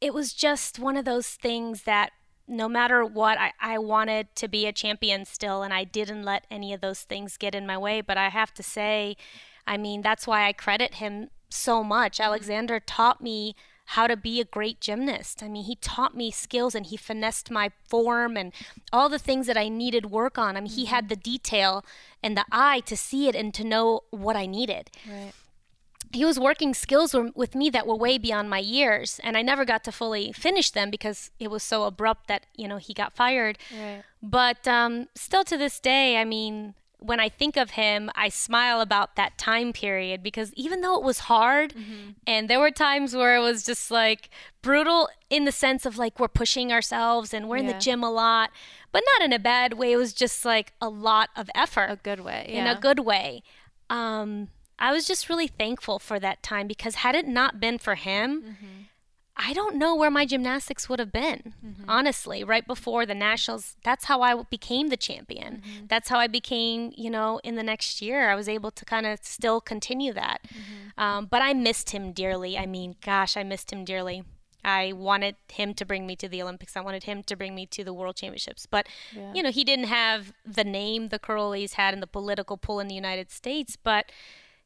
it was just one of those things that no matter what, I, I wanted to be a champion still, and I didn't let any of those things get in my way. But I have to say, I mean, that's why I credit him so much. Mm-hmm. Alexander taught me how to be a great gymnast. I mean, he taught me skills and he finessed my form and all the things that I needed work on. I mean, he had mm-hmm. the detail and the eye to see it and to know what I needed
Right.
He was working skills with me that were way beyond my years and i never got to fully finish them because it was so abrupt that you know he got fired
Right.
but um, still to this day i mean when i think of him i smile about that time period because even though it was hard and there were times where it was just like brutal in the sense of like we're pushing ourselves and we're in the gym a lot but not in a bad way it was just like a lot of effort
A good way.
in a good way. Um, I was just really thankful for that time because had it not been for him,
Mm-hmm.
I don't know where my gymnastics would have been. Honestly, right before the nationals, that's how I became the champion.
Mm-hmm.
That's how I became, you know, in the next year, I was able to kind of still continue that.
Mm-hmm.
Um, but I missed him dearly. I mean, gosh, I missed him dearly. I wanted him to bring me to the Olympics. I wanted him to bring me to the World Championships. But,
Yeah.
you know, he didn't have the name the Karolyis had and the political pull in the United States, but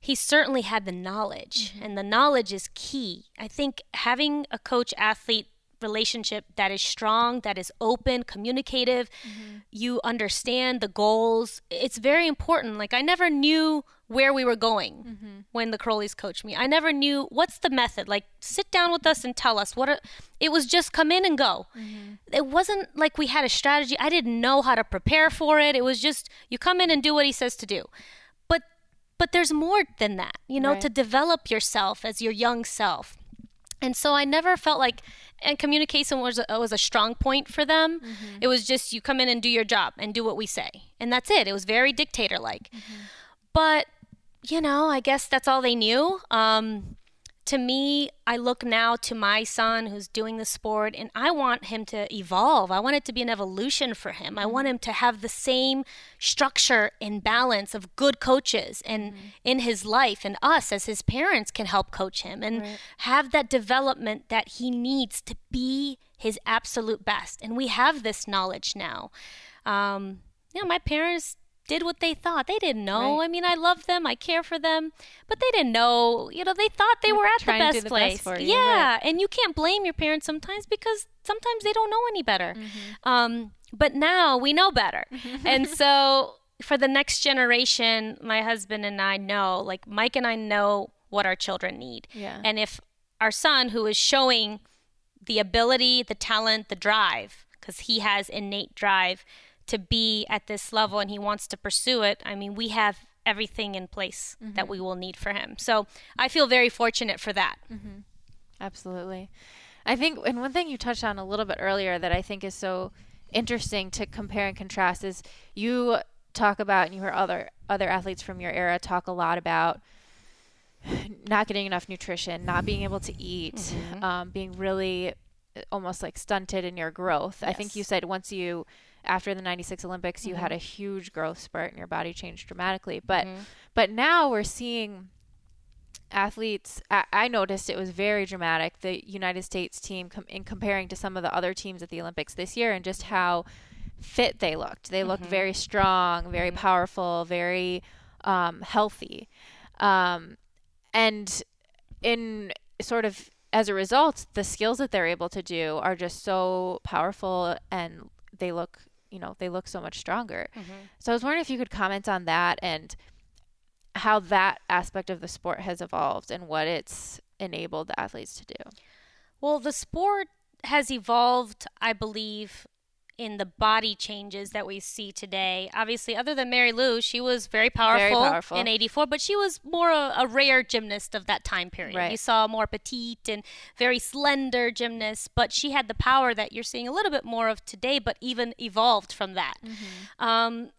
he certainly had the knowledge, mm-hmm. and the knowledge is key. I think having a coach athlete relationship that is strong, that is open, communicative. Mm-hmm. You understand the goals. It's very important. Like I never knew where we were going mm-hmm. when the Karolyis coached me. I never knew what's the method. Like sit down with us and tell us what. Are, it was just come in and go. It wasn't like we had a strategy. I didn't know how to prepare for it. It was just you come in and do what he says to do. But there's more than that. You know,
Right.
to develop yourself as your young self. And so I never felt like, and communication was a, was a strong point for them. It was just you come in and do your job and do what we say, and that's it. It was very dictator like. But you know, I guess that's all they knew. Um, to me, I look now to my son who's doing the sport, and I want him to evolve. I want it to be an evolution for him. I want him to have the same structure and balance of good coaches and in his life, and us as his parents can help coach him and have that development that he needs to be his absolute best. And we have this knowledge now. Um, you know, my parents did what they thought. They didn't know.
Right.
I mean, I love them. I care for them, but they didn't know. You know, they thought they were at the best
the
place.
best for you,
yeah, and you can't blame your parents sometimes because sometimes they don't know any better.
Mm-hmm.
Um, but now we know better, <laughs> and so for the next generation, my husband and I know, like Mike and I know what our children need.
Yeah.
And if our son, who is showing the ability, the talent, the drive, because he has innate drive to be at this level and he wants to pursue it, I mean, we have everything in place that we will need for him. So I feel very fortunate for that.
Absolutely. I think, and one thing you touched on a little bit earlier that I think is so interesting to compare and contrast is you talk about, and you hear other other athletes from your era talk a lot about not getting enough nutrition, not being able to eat, um, being really uh, almost like stunted in your growth. I think you said once you after the 96 Olympics you had a huge growth spurt and your body changed dramatically. But but now we're seeing athletes I, I noticed it was very dramatic the united states team com- in comparing to some of the other teams at the olympics this year and just how fit they looked. They looked very strong very powerful very um, healthy. Um, and in sort of as a result the skills that they're able to do are just so powerful and they look you know they look so much stronger mm-hmm. so i was wondering if you could comment on that and how that aspect of the sport has evolved and what it's enabled the athletes to do.
Well, the sport has evolved, I believe, in the body changes that we see today. Obviously, other than Mary Lou, she was very powerful,
powerful.
in 84, but she was more a, a rare gymnast of that time period.
Right.
You saw more petite and very slender gymnasts, but she had the power that you're seeing a little bit more of today, but even evolved from that. Um,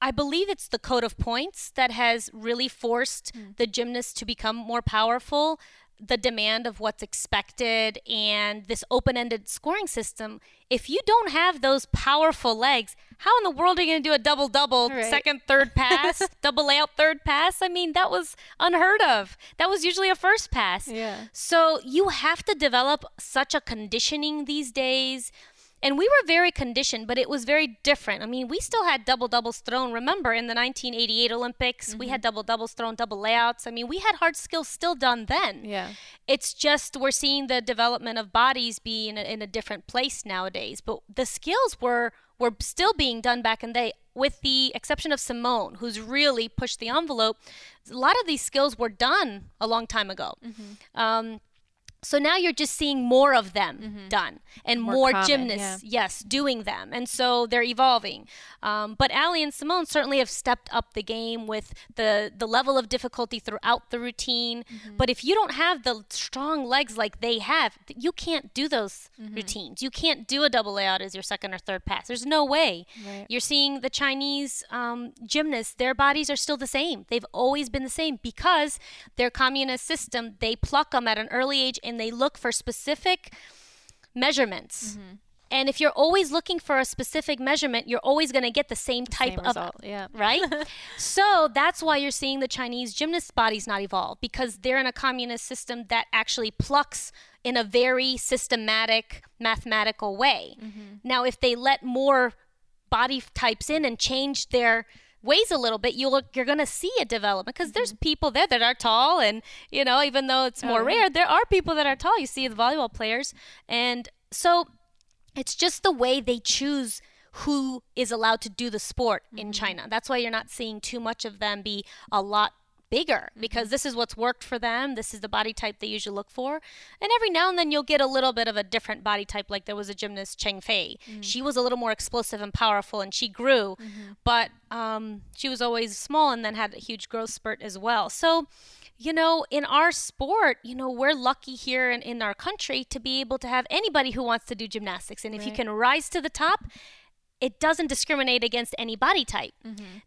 I believe it's the code of points that has really forced the gymnasts to become more powerful. The demand of what's expected and this open ended scoring system. If you don't have those powerful legs, how in the world are you going to do a double double,
Right.
second, third pass, <laughs> double layout, third pass? I mean, that was unheard of. That was usually a first pass.
Yeah.
So you have to develop such a conditioning these days. And we were very conditioned, but it was very different. I mean, we still had double doubles thrown. Remember, in the 1988 Olympics, we had double doubles thrown, double layouts. I mean, we had hard skills still done then.
Yeah.
It's just we're seeing the development of bodies be in a, in a different place nowadays. But the skills were were still being done back in the day, with the exception of Simone, who's really pushed the envelope. A lot of these skills were done a long time ago. Um, so now you're just seeing more of them done and
More
more,
common,
gymnasts, yes, doing them. And so they're evolving. Um, but Ali and Simone certainly have stepped up the game with the, the level of difficulty throughout the routine. But if you don't have the strong legs like they have, you can't do those routines. You can't do a double layout as your second or third pass. There's no way.
Right.
You're seeing the Chinese um, gymnasts, their bodies are still the same. They've always been the same because their communist system, they pluck them at an early age and they look for specific measurements.
Mm-hmm.
And if you're always looking for a specific measurement, you're always going to get the same type
Same
of
result. Yeah.
right? <laughs> so that's why you're seeing the Chinese gymnast bodies not evolve because they're in a communist system that actually plucks in a very systematic, mathematical way. Now, if they let more body types in and change their ways a little bit, you look you're going to see a development because there's people there that are tall, and you know, even though it's more
Oh, yeah.
rare, there are people that are tall. You see the volleyball players, and so it's just the way they choose who is allowed to do the sport in
Mm-hmm.
China. That's why you're not seeing too much of them be a lot bigger
Mm-hmm.
because this is what's worked for them. This is the body type they usually look for. And every now and then you'll get a little bit of a different body type. Like there was a gymnast, Cheng Fei.
Mm-hmm.
She was a little more explosive and powerful and she grew, but um, she was always small and then had a huge growth spurt as well. So, you know, in our sport, you know, we're lucky here in, in our country to be able to have anybody who wants to do gymnastics. And if you can rise to the top, it doesn't discriminate against any body type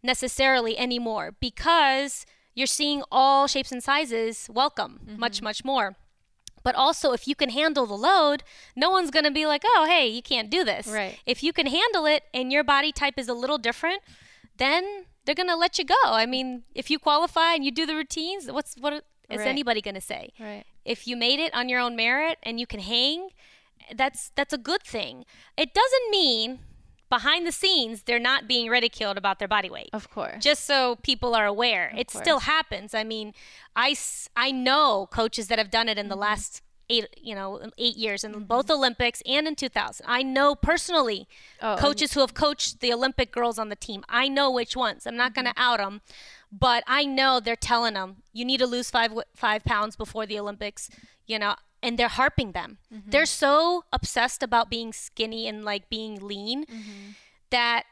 necessarily anymore because you're seeing all shapes and sizes welcome much, mm-hmm. much more. But also, if you can handle the load, no one's going to be like, oh, hey, you can't do this.
Right.
If you can handle it and your body type is a little different, then they're going to let you go. I mean, if you qualify and you do the routines, what's what is
Right.
anybody going to say?
Right.
if you made it on your own merit and you can hang that's that's a good thing it doesn't mean behind the scenes they're not being ridiculed about their body weight.
Of course.
just so people are aware. It still happens. I mean I, I know coaches that have done it in
Mm-hmm.
the last eight you know eight years in both olympics and in 2000 i know personally
Oh,
coaches who have coached the olympic girls on the team. I know which ones. I'm not going
Mm-hmm.
to out them but i know they're telling them you need to lose five five pounds before the olympics you know and they're harping them
Mm-hmm.
they're so obsessed about being skinny and like being lean
Mm-hmm.
that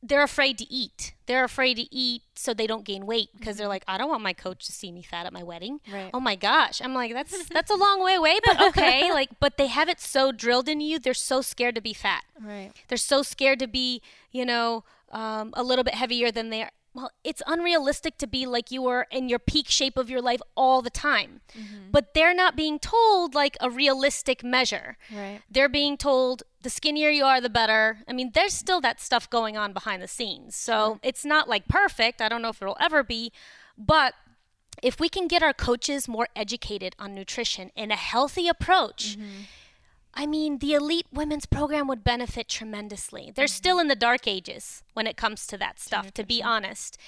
they're afraid to eat. They're afraid to eat so they don't gain weight because
Mm-hmm.
they're like, I don't want my coach to see me fat at my wedding.
Right.
Oh my gosh. I'm like, that's <laughs> that's a long way away, but okay. <laughs> like, but they have it so drilled in you. They're so scared to be fat.
Right.
They're so scared to be, you know, um, a little bit heavier than they are. Well, it's unrealistic to be like you were in your peak shape of your life all the time. Mm-hmm. But they're not being told like a realistic measure.
Right.
They're being told the skinnier you are, the better. I mean, there's still that stuff going on behind the scenes. So mm-hmm. it's not like perfect. I don't know if it'll ever be. But if we can get our coaches more educated on nutrition and a healthy approach, mm-hmm. I mean, the elite women's program would benefit tremendously. They're mm-hmm. still in the dark ages when it comes to that stuff, to be honest.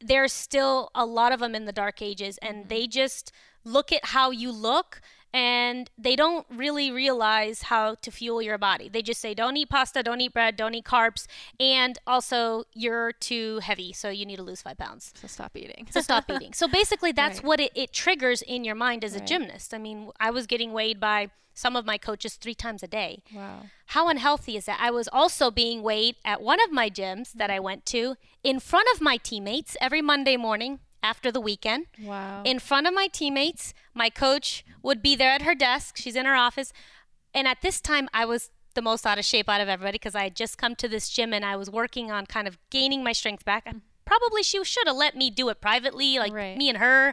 There's still a lot of them in the dark ages, and mm-hmm. they just look at how you look and they don't really realize how to fuel your body. They just say, don't eat pasta, don't eat bread, don't eat carbs, and also you're too heavy, so you need to lose five pounds
So stop eating.
to stop <laughs> eating. So basically, that's
Right.
what it, it triggers in your mind as a
Right.
gymnast. I mean, I was getting weighed by some of my coaches three times a day.
wow.
How unhealthy is that? I was also being weighed at one of my gyms that I went to in front of my teammates every Monday morning after the weekend.
Wow.
In front of my teammates, my coach would be there at her desk. She's in her office. And at this time, I was the most out of shape out of everybody because I had just come to this gym and I was working on kind of gaining my strength back. And probably she should have let me do it privately, like
Right.
me and her.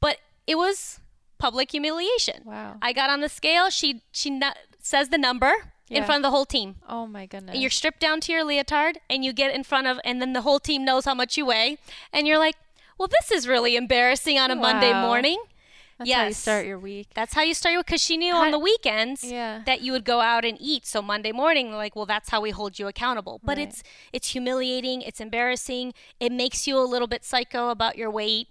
But it was public humiliation.
Wow.
I got on the scale. She she says the number in front of the whole team.
oh my goodness.
And you're stripped down to your leotard and you get in front of and then the whole team knows how much you weigh and you're like well this is really embarrassing on a monday morning.
That's how you start your week.
that's how you start your week because she knew
How-
on the weekends
Yeah.
that you would go out and eat. So monday morning like well that's how we hold you accountable. But
Right.
it's it's humiliating. It's embarrassing. It makes you a little bit psycho about your weight.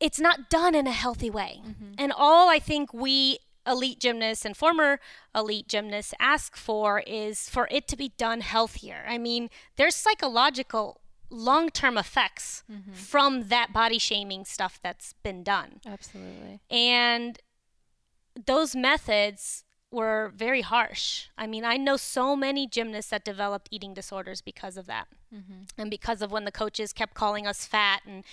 It's not done in a healthy way.
Mm-hmm.
and all i think we elite gymnasts and former elite gymnasts ask for is for it to be done healthier. I mean there's psychological long-term effects
Mm-hmm.
from that body shaming stuff that's been done
Absolutely.
and those methods were very harsh. I mean, I know so many gymnasts that developed eating disorders because of that. And because of when the coaches kept calling us fat. And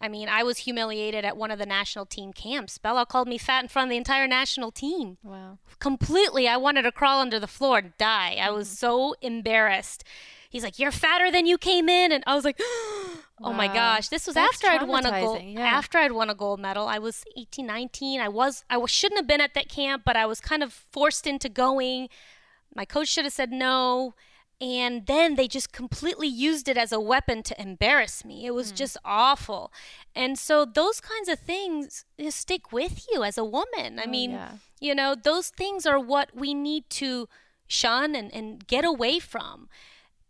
I mean, I was humiliated at one of the national team camps. Bela called me fat in front of the entire national team.
Wow.
Completely. I wanted to crawl under the floor and die. I was so embarrassed. He's like, You're fatter than you came in. And I was like, <gasps> Oh my gosh. This was
That's
after I'd won a gold
yeah.
after I'd won a gold medal. I was 18, 19. I was I was, shouldn't have been at that camp, but I was kind of forced into going. My coach should have said no. And then they just completely used it as a weapon to embarrass me. It was
Hmm.
just awful. And so those kinds of things know, stick with you as a woman. I
Oh,
mean,
yeah.
you know, those things are what we need to shun and, and get away from.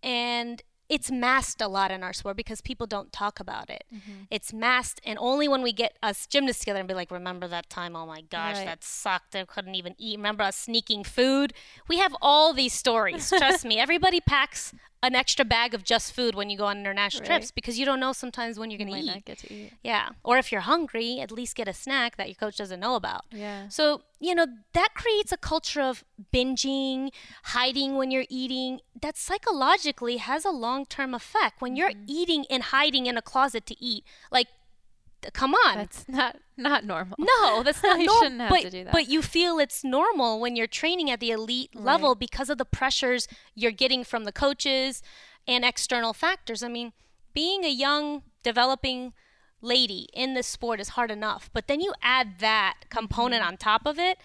And it's masked a lot in our sport because people don't talk about it. Mm-hmm. It's masked, and only when we get us gymnasts together and be like, "Remember that time? Oh my gosh,
Right.
that sucked. I couldn't even eat. Remember us sneaking food? We have all these stories. <laughs> Trust me. Everybody packs an extra bag of just food when you go on international
Right.
trips because you don't know sometimes when you're going to eat.
to eat.
Yeah. Or if you're hungry, at least get a snack that your coach doesn't know about.
Yeah.
So, you know, that creates a culture of binging, hiding when you're eating. That psychologically has a long term effect. When you're
Mm-hmm.
eating and hiding in a closet to eat, like, come on.
That's not not normal.
no, that's not <laughs>
You
normal.
shouldn't have
but,
to do that.
but you feel it's normal when you're training at the elite level because of the pressures you're getting from the coaches and external factors. I mean, being a young, developing lady in this sport is hard enough, but then you add that component
Mm-hmm.
on top of it,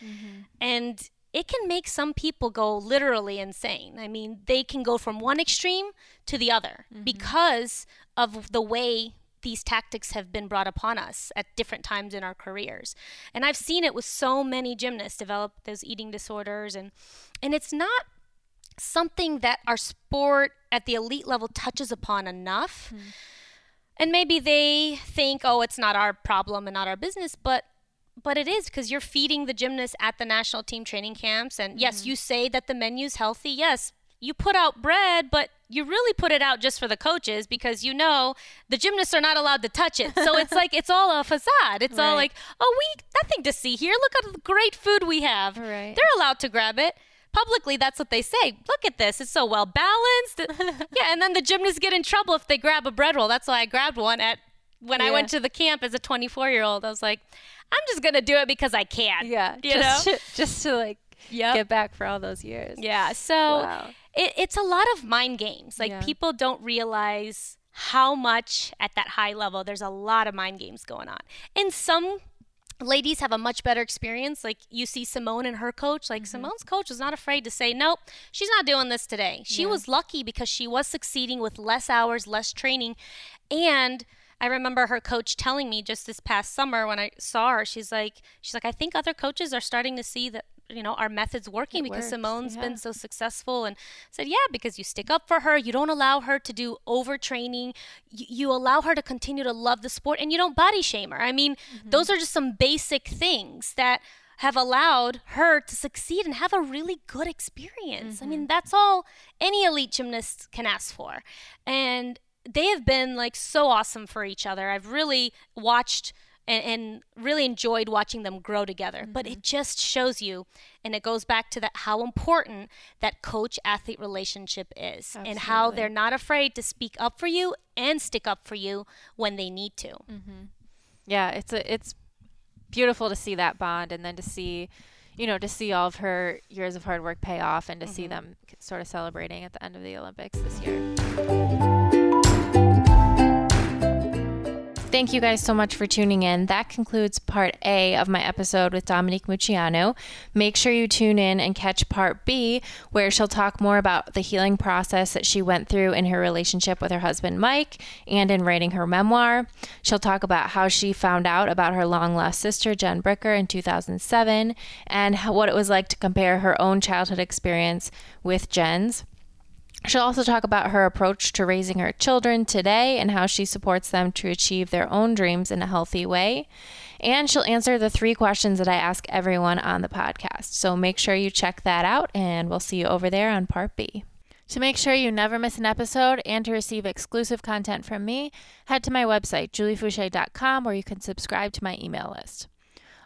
and it can make some people go literally insane. I mean, they can go from one extreme to the other
Mm-hmm.
because of the way these tactics have been brought upon us at different times in our careers. And I've seen it with so many gymnasts develop those eating disorders and and it's not something that our sport at the elite level touches upon enough. Hmm. And maybe they think, "Oh, it's not our problem and not our business," but but it is because you're feeding the gymnasts at the national team training camps and yes, mm-hmm. you say that the menu's healthy. Yes, you put out bread, but you really put it out just for the coaches because you know the gymnasts are not allowed to touch it. So it's <laughs> like it's all a facade. It's all like, "Oh, we nothing to see here. Look at the great food we have."
Right.
They're allowed to grab it. Publicly, that's what they say. Look at this. It's so well balanced. <laughs> yeah, and then the gymnasts get in trouble if they grab a bread roll. That's why I grabbed one at when I went to the camp as a 24 year old. I was like, I'm just going to do it because I can.
Yeah.
You
just
know?
to, <laughs> just to like
Yep.
get back for all those years.
Yeah. So
Wow.
It, it's a lot of mind games. Like
Yeah.
people don't realize how much at that high level there's a lot of mind games going on. And some ladies have a much better experience. Like you see Simone and her coach. Like mm-hmm. Simone's coach was not afraid to say, nope, she's not doing this today. She was lucky because she was succeeding with less hours, less training. And I remember her coach telling me just this past summer when I saw her, she's like, she's like, I think other coaches are starting to see that you know our methods working because
works,
Simone's
yeah.
been so successful and said yeah because you stick up for her you don't allow her to do overtraining you, you allow her to continue to love the sport and you don't body shame her. I mean those mm-hmm. are just some basic things that have allowed her to succeed and have a really good experience. I mean mm-hmm. that's all any elite gymnast can ask for. And they have been like so awesome for each other. I've really watched and, and really enjoyed watching them grow together. But it mm-hmm. just shows you, and it goes back to that how important that coach athlete relationship is, and how they're not afraid to speak up for you and stick up for you when they need to. Mm-hmm.
yeah it's a it's beautiful to see that bond and then to see you know to see all of her years of hard work pay off and to see mm-hmm. them sort of celebrating at the end of the olympics this year Thank you guys so much for tuning in. That concludes part A of my episode with Dominique Moceanu. Make sure you tune in and catch part B, where she'll talk more about the healing process that she went through in her relationship with her husband Mike and in writing her memoir. She'll talk about how she found out about her long lost sister, Jen Bricker, in 2007, and what it was like to compare her own childhood experience with Jen's. She'll also talk about her approach to raising her children today and how she supports them to achieve their own dreams in a healthy way. And she'll answer the three questions that I ask everyone on the podcast. So make sure you check that out, and we'll see you over there on part B. To make sure you never miss an episode and to receive exclusive content from me, head to my website, juliefoucher.com, where you can subscribe to my email list.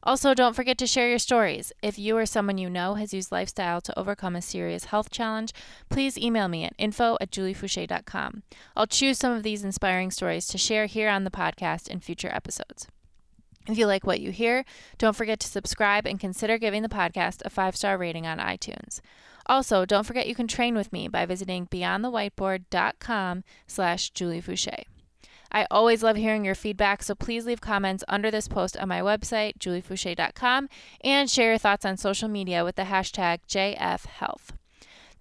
Also, don't forget to share your stories. If you or someone you know has used lifestyle to overcome a serious health challenge, please email me at info at juliefoucher.com. I'll choose some of these inspiring stories to share here on the podcast in future episodes. If you like what you hear, don't forget to subscribe and consider giving the podcast a five star rating on iTunes. Also, don't forget you can train with me by visiting beyondthewhiteboard.com slash Julie. I always love hearing your feedback, so please leave comments under this post on my website, juliefoucher.com, and share your thoughts on social media with the hashtag JFHealth.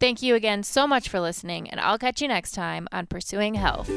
Thank you again so much for listening, and I'll catch you next time on Pursuing Health.